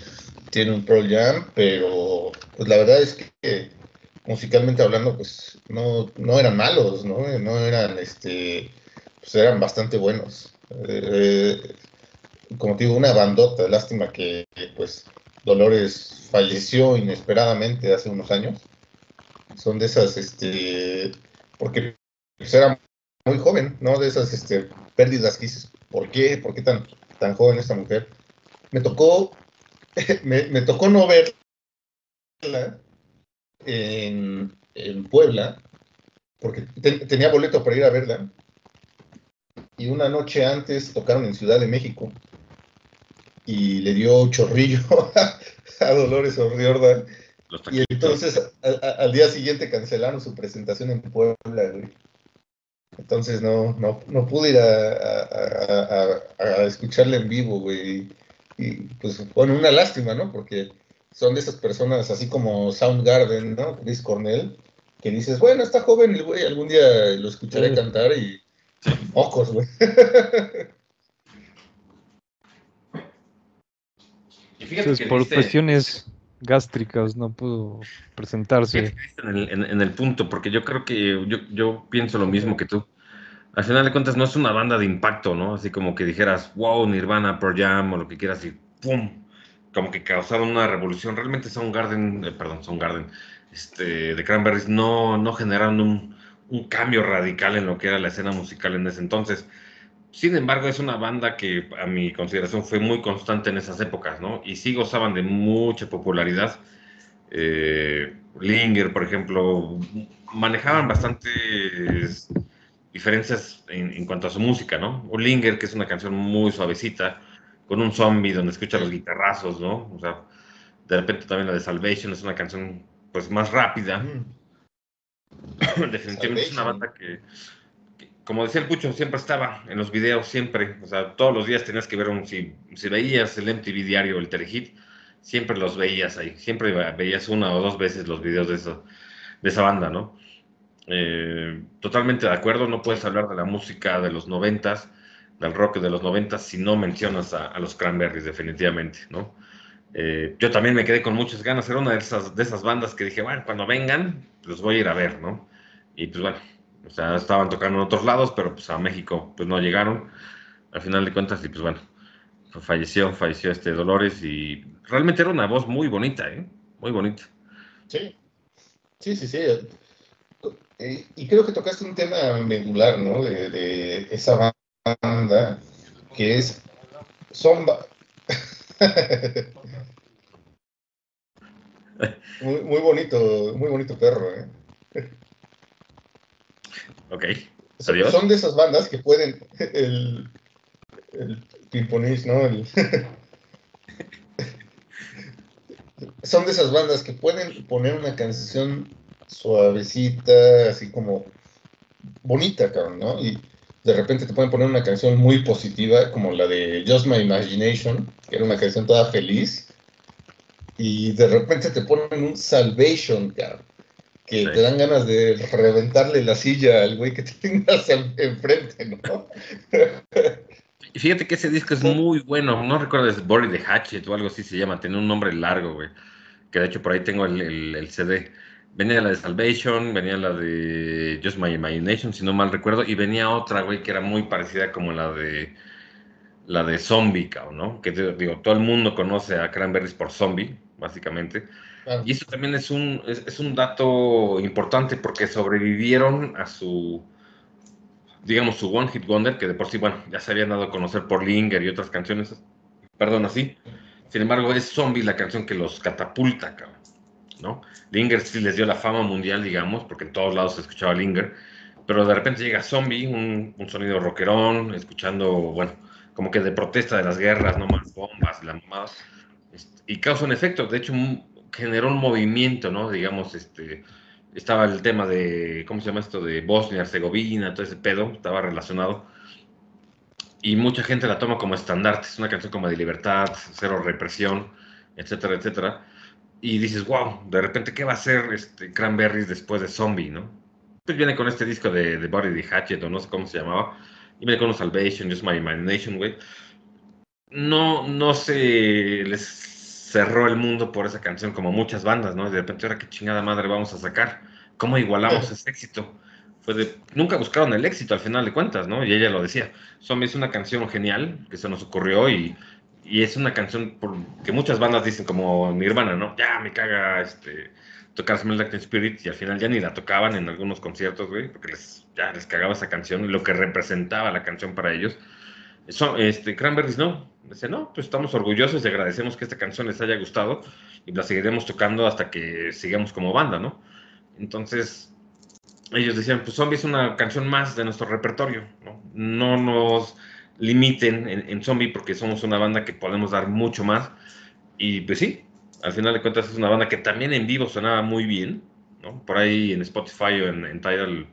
tiene un Pearl Jam, pero pues la verdad es que musicalmente hablando, pues no, no eran malos, ¿no? No eran, este, pues eran bastante buenos. Eh, como te digo, una bandota, lástima que, pues, Dolores falleció inesperadamente hace unos años. Son de esas, este, porque pues, era muy joven, ¿no? De esas, este, pérdidas que dices, ¿por qué? ¿Por qué tan, tan joven esta mujer? Me tocó, me, me tocó no verla, en, Puebla, porque tenía boleto para ir a verla, y una noche antes tocaron en Ciudad de México, y le dio chorrillo a, Dolores O'Riordan, y entonces al día siguiente cancelaron su presentación en Puebla, Entonces no, no, no pude ir a, a, escucharla en vivo, güey. Y pues, bueno, una lástima, ¿no? Porque son de esas personas así como Soundgarden, ¿no? Chris Cornell, que dices, bueno, está joven el güey, algún día lo escucharé cantar y pocos, güey. Y fíjate por cuestiones gástricas no pudo presentarse. En el, en, el, punto, porque yo creo que yo, yo pienso lo mismo que tú. Al final de cuentas no es una banda de impacto, ¿no? Así como que dijeras, wow, Nirvana, Pearl Jam o lo que quieras y ¡pum! como que causaron una revolución. Realmente Soundgarden, eh, perdón, Soundgarden, este, de Cranberries no, no generaron un, un, cambio radical en lo que era la escena musical en ese entonces. Sin embargo, es una banda que a mi consideración fue muy constante en esas épocas, ¿no? Y sí gozaban de mucha popularidad. Eh, Linger, por ejemplo, manejaban bastantes diferencias en, en, cuanto a su música, ¿no? O Linger, que es una canción muy suavecita, con un zombie donde escucha los guitarrazos, ¿no? O sea, de repente también la de Salvation es una canción pues más rápida. Definitivamente es una banda que, como decía el Pucho, siempre estaba en los videos, siempre. O sea, todos los días tenías que ver un. Si, si veías el MTV diario, el Telehit, siempre los veías ahí. Siempre veías una o dos veces los videos de, eso, de esa banda, ¿no? Eh, totalmente de acuerdo, no puedes hablar de la música de los noventas, del rock de los noventas, si no mencionas a, los Cranberries, definitivamente, ¿no? Eh, yo también me quedé con muchas ganas, era una de esas, de esas bandas que dije, bueno, cuando vengan, los voy a ir a ver, ¿no? Y pues bueno, o sea, estaban tocando en otros lados, pero pues a México pues no llegaron, al final de cuentas, y pues bueno, falleció, falleció este Dolores y realmente era una voz muy bonita, ¿eh? Muy bonita. Sí, sí, sí, sí. Eh, y creo que tocaste un tema medular, ¿no? De, esa banda que es Zomba. muy, muy bonito, muy bonito perro, ¿eh? Ok. Adiós. Son de esas bandas que pueden. El, el ¿no? son de esas bandas que pueden poner una canción suavecita, así como bonita, cabrón, ¿no? Y de repente te pueden poner una canción muy positiva, como la de Just My Imagination, que era una canción toda feliz, y de repente te ponen un Salvation, cabrón, que te dan ganas de reventarle la silla al güey que tengas enfrente, ¿no? Y fíjate que ese disco es muy bueno, no recuerdo, es Boris the Hatchet o algo así se llama, tiene un nombre largo, güey, que de hecho por ahí tengo el, el CD venía la de Salvation, venía la de Just My Imagination, si no mal recuerdo, y venía otra, güey, que era muy parecida como la de la de Zombie, ¿no? Que digo, todo el mundo conoce a Cranberries por Zombie, básicamente. Y eso también es un, es, un dato importante porque sobrevivieron a su, digamos, su One Hit Wonder, que de por sí, bueno, ya se habían dado a conocer por Linger y otras canciones, perdón, así. Sin embargo, es Zombie la canción que los catapulta, cabrón. ¿no? Linger sí les dio la fama mundial, digamos, porque en todos lados se escuchaba Linger, pero de repente llega Zombie, un, sonido rockerón, escuchando, bueno, como que de protesta de las guerras, no más bombas la mamada, este, y causa un efecto, de hecho generó un movimiento, ¿no? Digamos, este, estaba el tema de, ¿cómo se llama esto? De Bosnia, Herzegovina, todo ese pedo, estaba relacionado. Y mucha gente la toma como estandarte, es una canción como de libertad, cero represión, etcétera, etcétera y dices, wow, de repente, ¿qué va a hacer este Cranberries después de Zombie, no? Pues viene con este disco de, de Body the Hatchet, o no sé cómo se llamaba, y viene con Salvation, Just My Imagination, güey. No, no se les cerró el mundo por esa canción como muchas bandas, ¿no? Y de repente, ahora qué chingada madre vamos a sacar. ¿Cómo igualamos ese éxito? Fue de, nunca buscaron el éxito al final de cuentas, ¿no? Y ella lo decía. Zombie es una canción genial que se nos ocurrió y y es una canción por, que muchas bandas dicen como Nirvana, ¿no? Ya me caga este, tocar Smell Like Spirit y al final ya ni la tocaban en algunos conciertos, güey, porque les, ya les cagaba esa canción y lo que representaba la canción para ellos. Eso, este, Cranberries no, dice, no, pues estamos orgullosos y agradecemos que esta canción les haya gustado y la seguiremos tocando hasta que sigamos como banda, ¿no? Entonces, ellos decían, pues Zombie es una canción más de nuestro repertorio, ¿no? No nos limiten en, Zombie porque somos una banda que podemos dar mucho más. Y pues sí, al final de cuentas es una banda que también en vivo sonaba muy bien, ¿no? Por ahí en Spotify o en, Tidal, en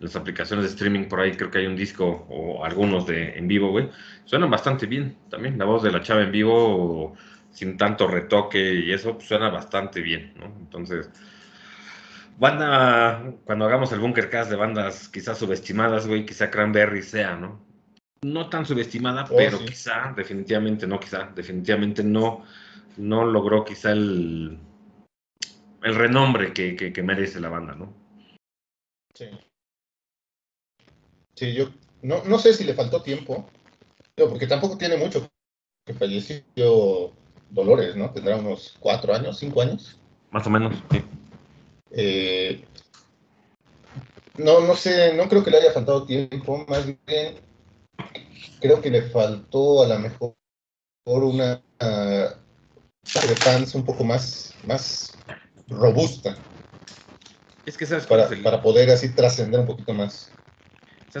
las aplicaciones de streaming, por ahí creo que hay un disco o algunos de en vivo, güey. Suenan bastante bien también. La voz de la chava en vivo, sin tanto retoque y eso, pues, suena bastante bien, ¿no? Entonces, banda, cuando hagamos el Bunker Cast de bandas quizás subestimadas, güey, quizá Cranberry sea, ¿no? no tan subestimada, oh, pero quizá, definitivamente no, quizá, definitivamente no, no logró quizá el, el renombre que, merece la banda, ¿no? Sí. Sí, yo no, no sé si le faltó tiempo, porque tampoco tiene mucho que falleció Dolores, ¿no? Tendrá unos cuatro años, cinco años. Más o menos, sí. Eh, no, no sé, no creo que le haya faltado tiempo, más bien creo que le faltó a lo mejor una uh, de fans un poco más, más robusta. Es que sabes para, para poder así trascender un poquito más.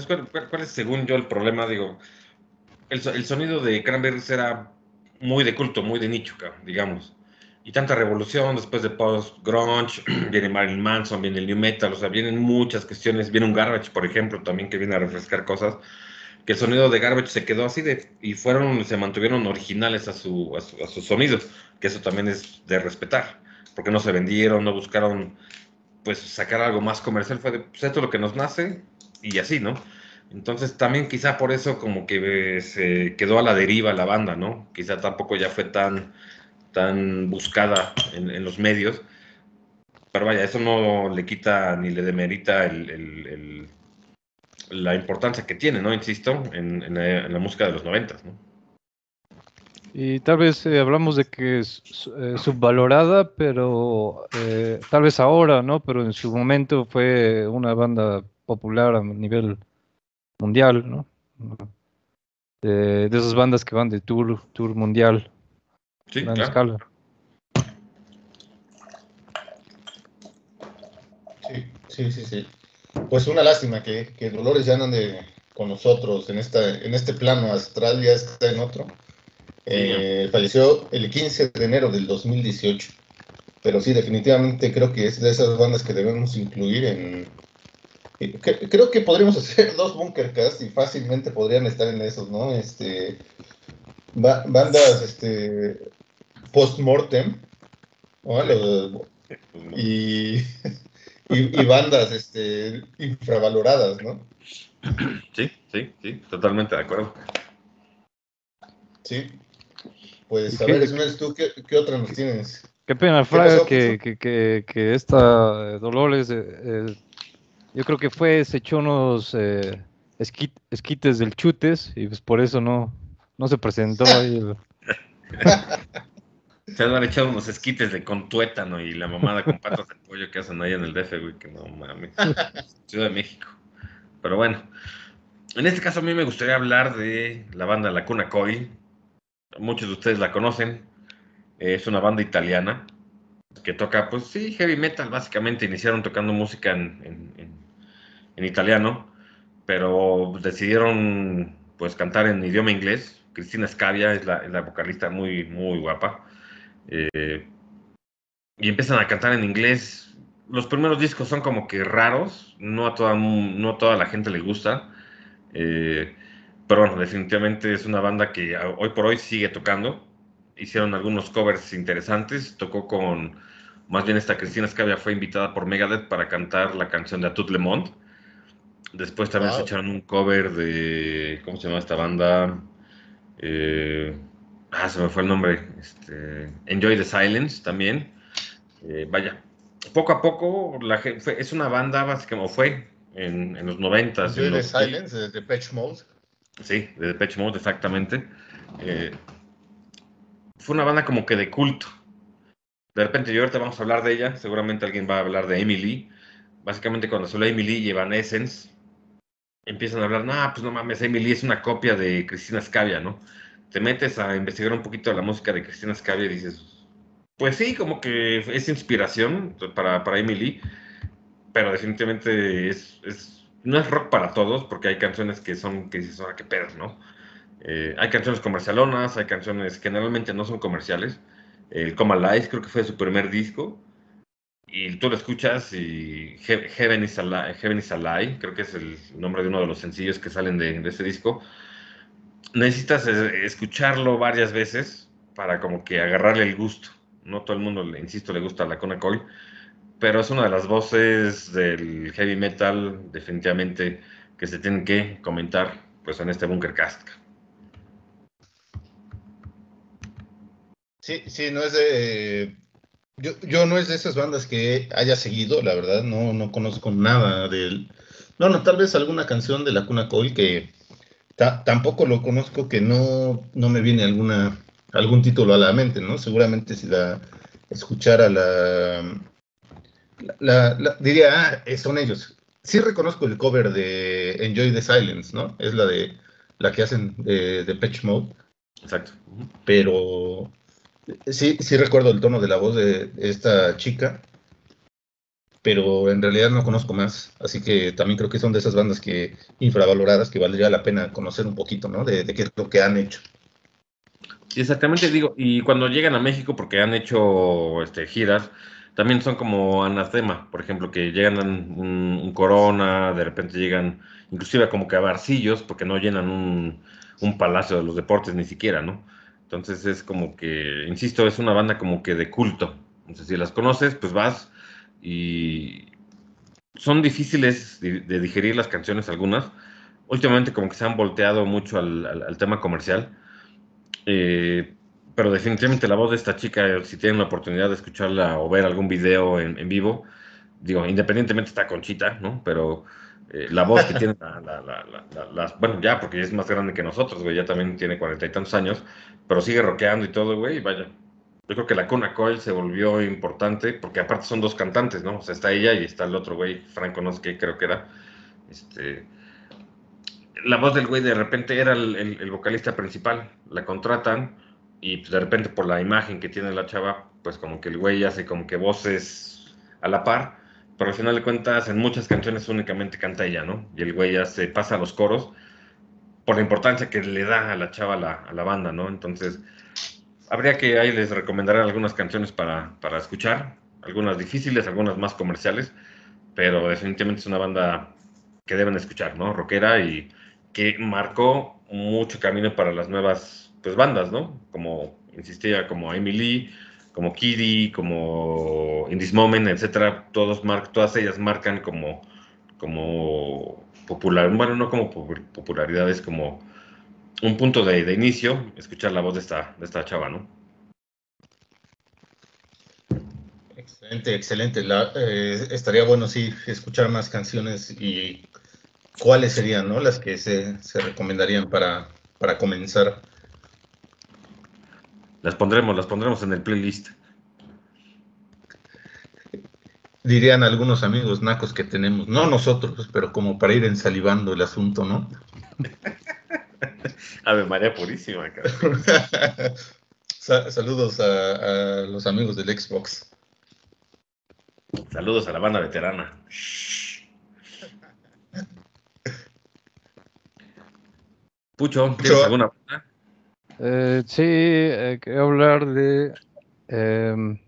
¿Sabes cuál, es, según yo, el problema? Digo, el, el, sonido de Cranberries era muy de culto, muy de nicho, digamos. y tanta revolución después de post-grunge, viene Marilyn Manson, viene el New Metal, o sea, vienen muchas cuestiones, viene un Garbage, por ejemplo, también que viene a refrescar cosas, que el sonido de Garbage se quedó así de, y fueron, se mantuvieron originales a su, a su, a que eso también es de respetar, porque no se vendieron, no buscaron, pues, sacar algo más comercial, fue de, pues, esto es lo que nos nace, y así, ¿no? Entonces también quizá por eso como que se quedó a la deriva la banda, ¿no? Quizá tampoco ya fue tan tan buscada en, los medios. Pero vaya, eso no le quita ni le demerita la importancia que tiene, ¿no? Insisto, en, la, música de los noventas, ¿no? Y tal vez eh, hablamos de que es eh, subvalorada, pero eh, tal vez ahora, ¿no? Pero en su momento fue una banda popular a nivel mundial, ¿no? de esas bandas que van de tour, tour mundial. Sí, claro. Sí, sí, sí, Pues una lástima que, Dolores ya no ande con nosotros en, esta, en este plano astral, ya está en otro. Eh, falleció el 15 de enero del 2018. Pero sí, definitivamente creo que es de esas bandas que debemos incluir en... creo que podríamos hacer dos Bunkercast y fácilmente podrían estar en esos, ¿no? Este, bandas este, post-mortem, y, y, bandas este, infravaloradas, ¿no? Sí, sí, sí, totalmente de acuerdo. Sí. Pues a ver, tú, ¿qué, ¿qué, otra nos tienes? Qué pena, Fraga, que, que, que, que, esta Dolores, eh, yo creo que fue, se echó unos eh, esquites del chutes y pues por eso no, no se presentó ahí. El... Se han echado unos esquites de contuétano y la mamada con patas de pollo que hacen ahí en el DF, güey, que no mames. Ciudad de México. Pero bueno, en este caso a mí me gustaría hablar de la banda La Cuna Coy. Muchos de ustedes la conocen. Es una banda italiana que toca, pues sí, heavy metal. Básicamente iniciaron tocando música en, en italiano, pero decidieron pues cantar en idioma inglés. Cristina Scavia es la, la vocalista muy, muy guapa. Eh, y empiezan a cantar en inglés. Los primeros discos son como que raros, no a toda, no toda la gente le gusta. Eh, pero bueno, definitivamente es una banda que hoy por hoy sigue tocando. Hicieron algunos covers interesantes. Tocó con, más bien esta Cristina Scavia fue invitada por Megadeth para cantar la canción de A Tout Le Monde. Después también se echaron un cover de, ¿cómo se llama esta banda? Eh, Ah, se me fue el nombre. Este, Enjoy the Silence también. Eh, vaya, poco a poco la gente, es una banda básicamente, fue en, en los noventas. Enjoy the Silence, de Depeche Mode. Sí, de Depeche Mode, exactamente. Eh, fue una banda como que de culto. De repente, yo ahorita vamos a hablar de ella. Seguramente alguien va a hablar de Emily. Básicamente, cuando solo Emily y Essence empiezan a hablar, no, pues no mames, Emily es una copia de Cristina Scavia, ¿no? te metes a investigar un poquito la música de Cristina Scavia y dices, pues sí, como que es inspiración para, para Emily, pero definitivamente es, no es rock para todos, porque hay canciones que son, que dices, ahora qué pedo, ¿no? Eh, hay canciones comercialonas, hay canciones que generalmente no son comerciales. El Coma Life creo que fue su primer disco. Y tú lo escuchas y Heaven is, a creo que es el nombre de uno de los sencillos que salen de, de ese disco necesitas escucharlo varias veces para como que agarrarle el gusto. No todo el mundo, le insisto, le gusta la Cona pero es una de las voces del heavy metal definitivamente que se tienen que comentar pues en este Bunker Cast. Sí, sí, no es de... Yo, yo no es de esas bandas que haya seguido, la verdad, no, no conozco nada del... No, no, tal vez alguna canción de la Cuna Coil que, tampoco lo conozco que no, no me viene alguna, algún título a la mente, ¿no? Seguramente si la escuchara la, la, diría, ah, eh, son ellos. Sí reconozco el cover de Enjoy the Silence, ¿no? Es la de la que hacen de, de Patch Mode. Exacto. Pero sí, sí recuerdo el tono de la voz de esta chica pero en realidad no conozco más, así que también creo que son de esas bandas que infravaloradas que valdría la pena conocer un poquito, ¿no? De, qué es lo que han hecho. Exactamente, digo, y cuando llegan a México, porque han hecho este, giras, también son como anatema, por ejemplo, que llegan un, un Corona, de repente llegan inclusive como que a Barcillos, porque no llenan un palacio de los deportes ni siquiera, ¿no? Entonces es como que, insisto, es una banda como que de culto. Entonces, si las conoces, pues vas y son difíciles de, digerir las canciones algunas. Últimamente como que se han volteado mucho al, tema comercial. Eh, pero definitivamente la voz de esta chica, si tienen la oportunidad de escucharla o ver algún video en, en vivo, digo, independientemente está Conchita, ¿no? Pero eh, la voz que tiene la, bueno, ya, porque es más grande que nosotros, güey, ya también tiene cuarenta y tantos años, pero sigue rockeando y todo, güey, y vaya. Yo creo que la Cuna Coil se volvió importante, porque aparte son dos cantantes, ¿no? O sea, está ella y está el otro güey, Franco, no sé creo que era. Este, la voz del güey de repente era el, vocalista principal, la contratan y pues, de repente por la imagen que tiene la chava, pues como que el güey hace como que voces a la par pero al final de cuentas en muchas canciones únicamente canta ella, ¿no? Y el güey ya se pasa a los coros por la importancia que le da a la chava a la, banda, ¿no? Entonces, habría que ahí les recomendaré algunas canciones para, para escuchar, algunas difíciles, algunas más comerciales, pero definitivamente es una banda que deben escuchar, ¿no? Rockera y que marcó mucho camino para las nuevas pues, bandas, ¿no? Como insistía, como Emily, como Kiddy, como In This Moment, etcétera, todos todas ellas marcan como, como popular, bueno, no como popularidad, es como un punto de, inicio, escuchar la voz de esta, de esta chava, ¿no? Excelente, excelente. Eh, estaría bueno, sí, escuchar más canciones y cuáles serían, ¿no? Las que se, se recomendarían para, para comenzar. Las pondremos, las pondremos en el playlist. Dirían algunos amigos nacos que tenemos, no nosotros, pero como para ir ensalivando el asunto, ¿no? Ave María Purísima, Saludos a, los amigos del Xbox. Saludos a la banda veterana. Pucho, ¿tienes alguna eh, sí, eh, quiero hablar de, em,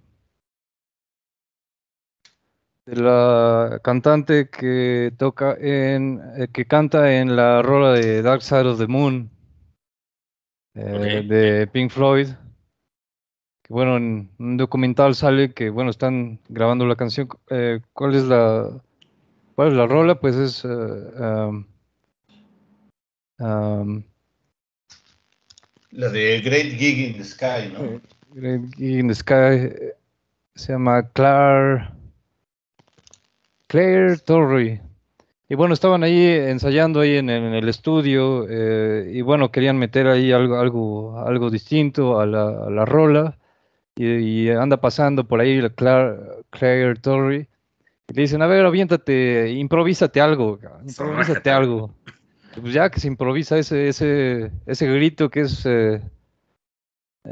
de la cantante que toca en, eh, que canta en la rola de Dark Side of the Moon de Pink Floyd. Que bueno, en un documental sale que bueno están grabando la canción. ¿Cuál es la cuál es la rola? Pues es um, la de Great Gig in the Sky, ¿no? Great Gig in the Sky eh, se llama Claire, Claire Torrey. Y bueno, estaban ahí ensayando ahí en, el estudio eh, y bueno, querían meter ahí algo, algo, algo distinto a la, rola y, anda pasando por ahí la Claire, Claire Torrey y le dicen, a ver, aviéntate, improvísate algo, improvísate algo pues ya que se improvisa ese, ese, ese grito que es, eh,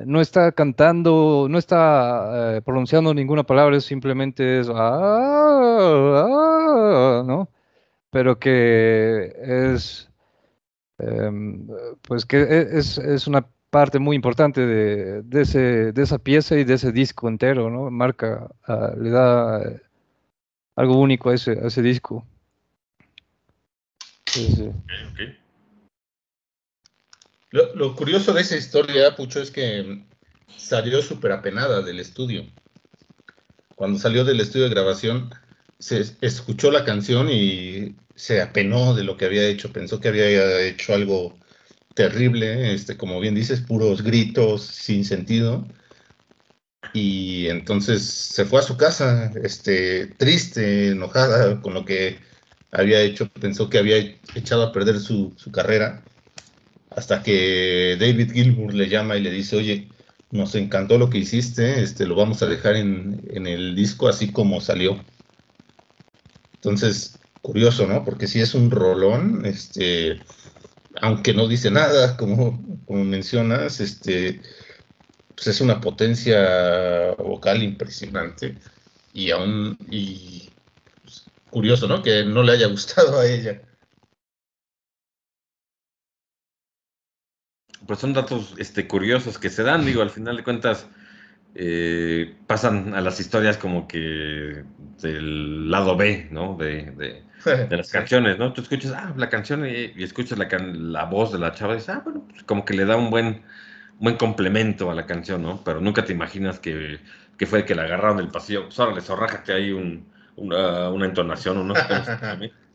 no está cantando, no está eh, pronunciando ninguna palabra, simplemente es, ah, ah", ¿no? Pero que es, em, pues que e, es, es, una parte muy importante de, de, ese, de esa pieza y de ese disco entero, ¿no? Marca, ah, le da eh, algo único a ese, a ese disco. Lo, curioso de esa historia, Pucho, es que salió súper apenada del estudio. Cuando salió del estudio de grabación, se escuchó la canción y se apenó de lo que había hecho. Pensó que había hecho algo terrible, este, como bien dices, puros gritos sin sentido. Y entonces se fue a su casa, este, triste, enojada con lo que había hecho, pensó que había echado a perder su, carrera, hasta que David Gilmour le llama y le dice, oye, nos encantó lo que hiciste, este, lo vamos a dejar en, el disco así como salió. Entonces, curioso, ¿no? Porque si es un rolón, este, aunque no dice nada, como, como mencionas, este, pues es una potencia vocal impresionante y aún, curioso, ¿no? Que no le haya gustado a ella. pues son datos este, curiosos que se dan, digo, al final de cuentas eh, pasan a las historias como que del lado B, ¿no? De, de, las canciones, ¿no? Tú escuchas, ah, la canción y, escuchas la, la, voz de la chava y dices, ah, bueno, pues como que le da un buen, buen complemento a la canción, ¿no? Pero nunca te imaginas que, que fue el que la agarraron del pasillo. Pues ahora le zorrájate ahí un, una, una entonación, unos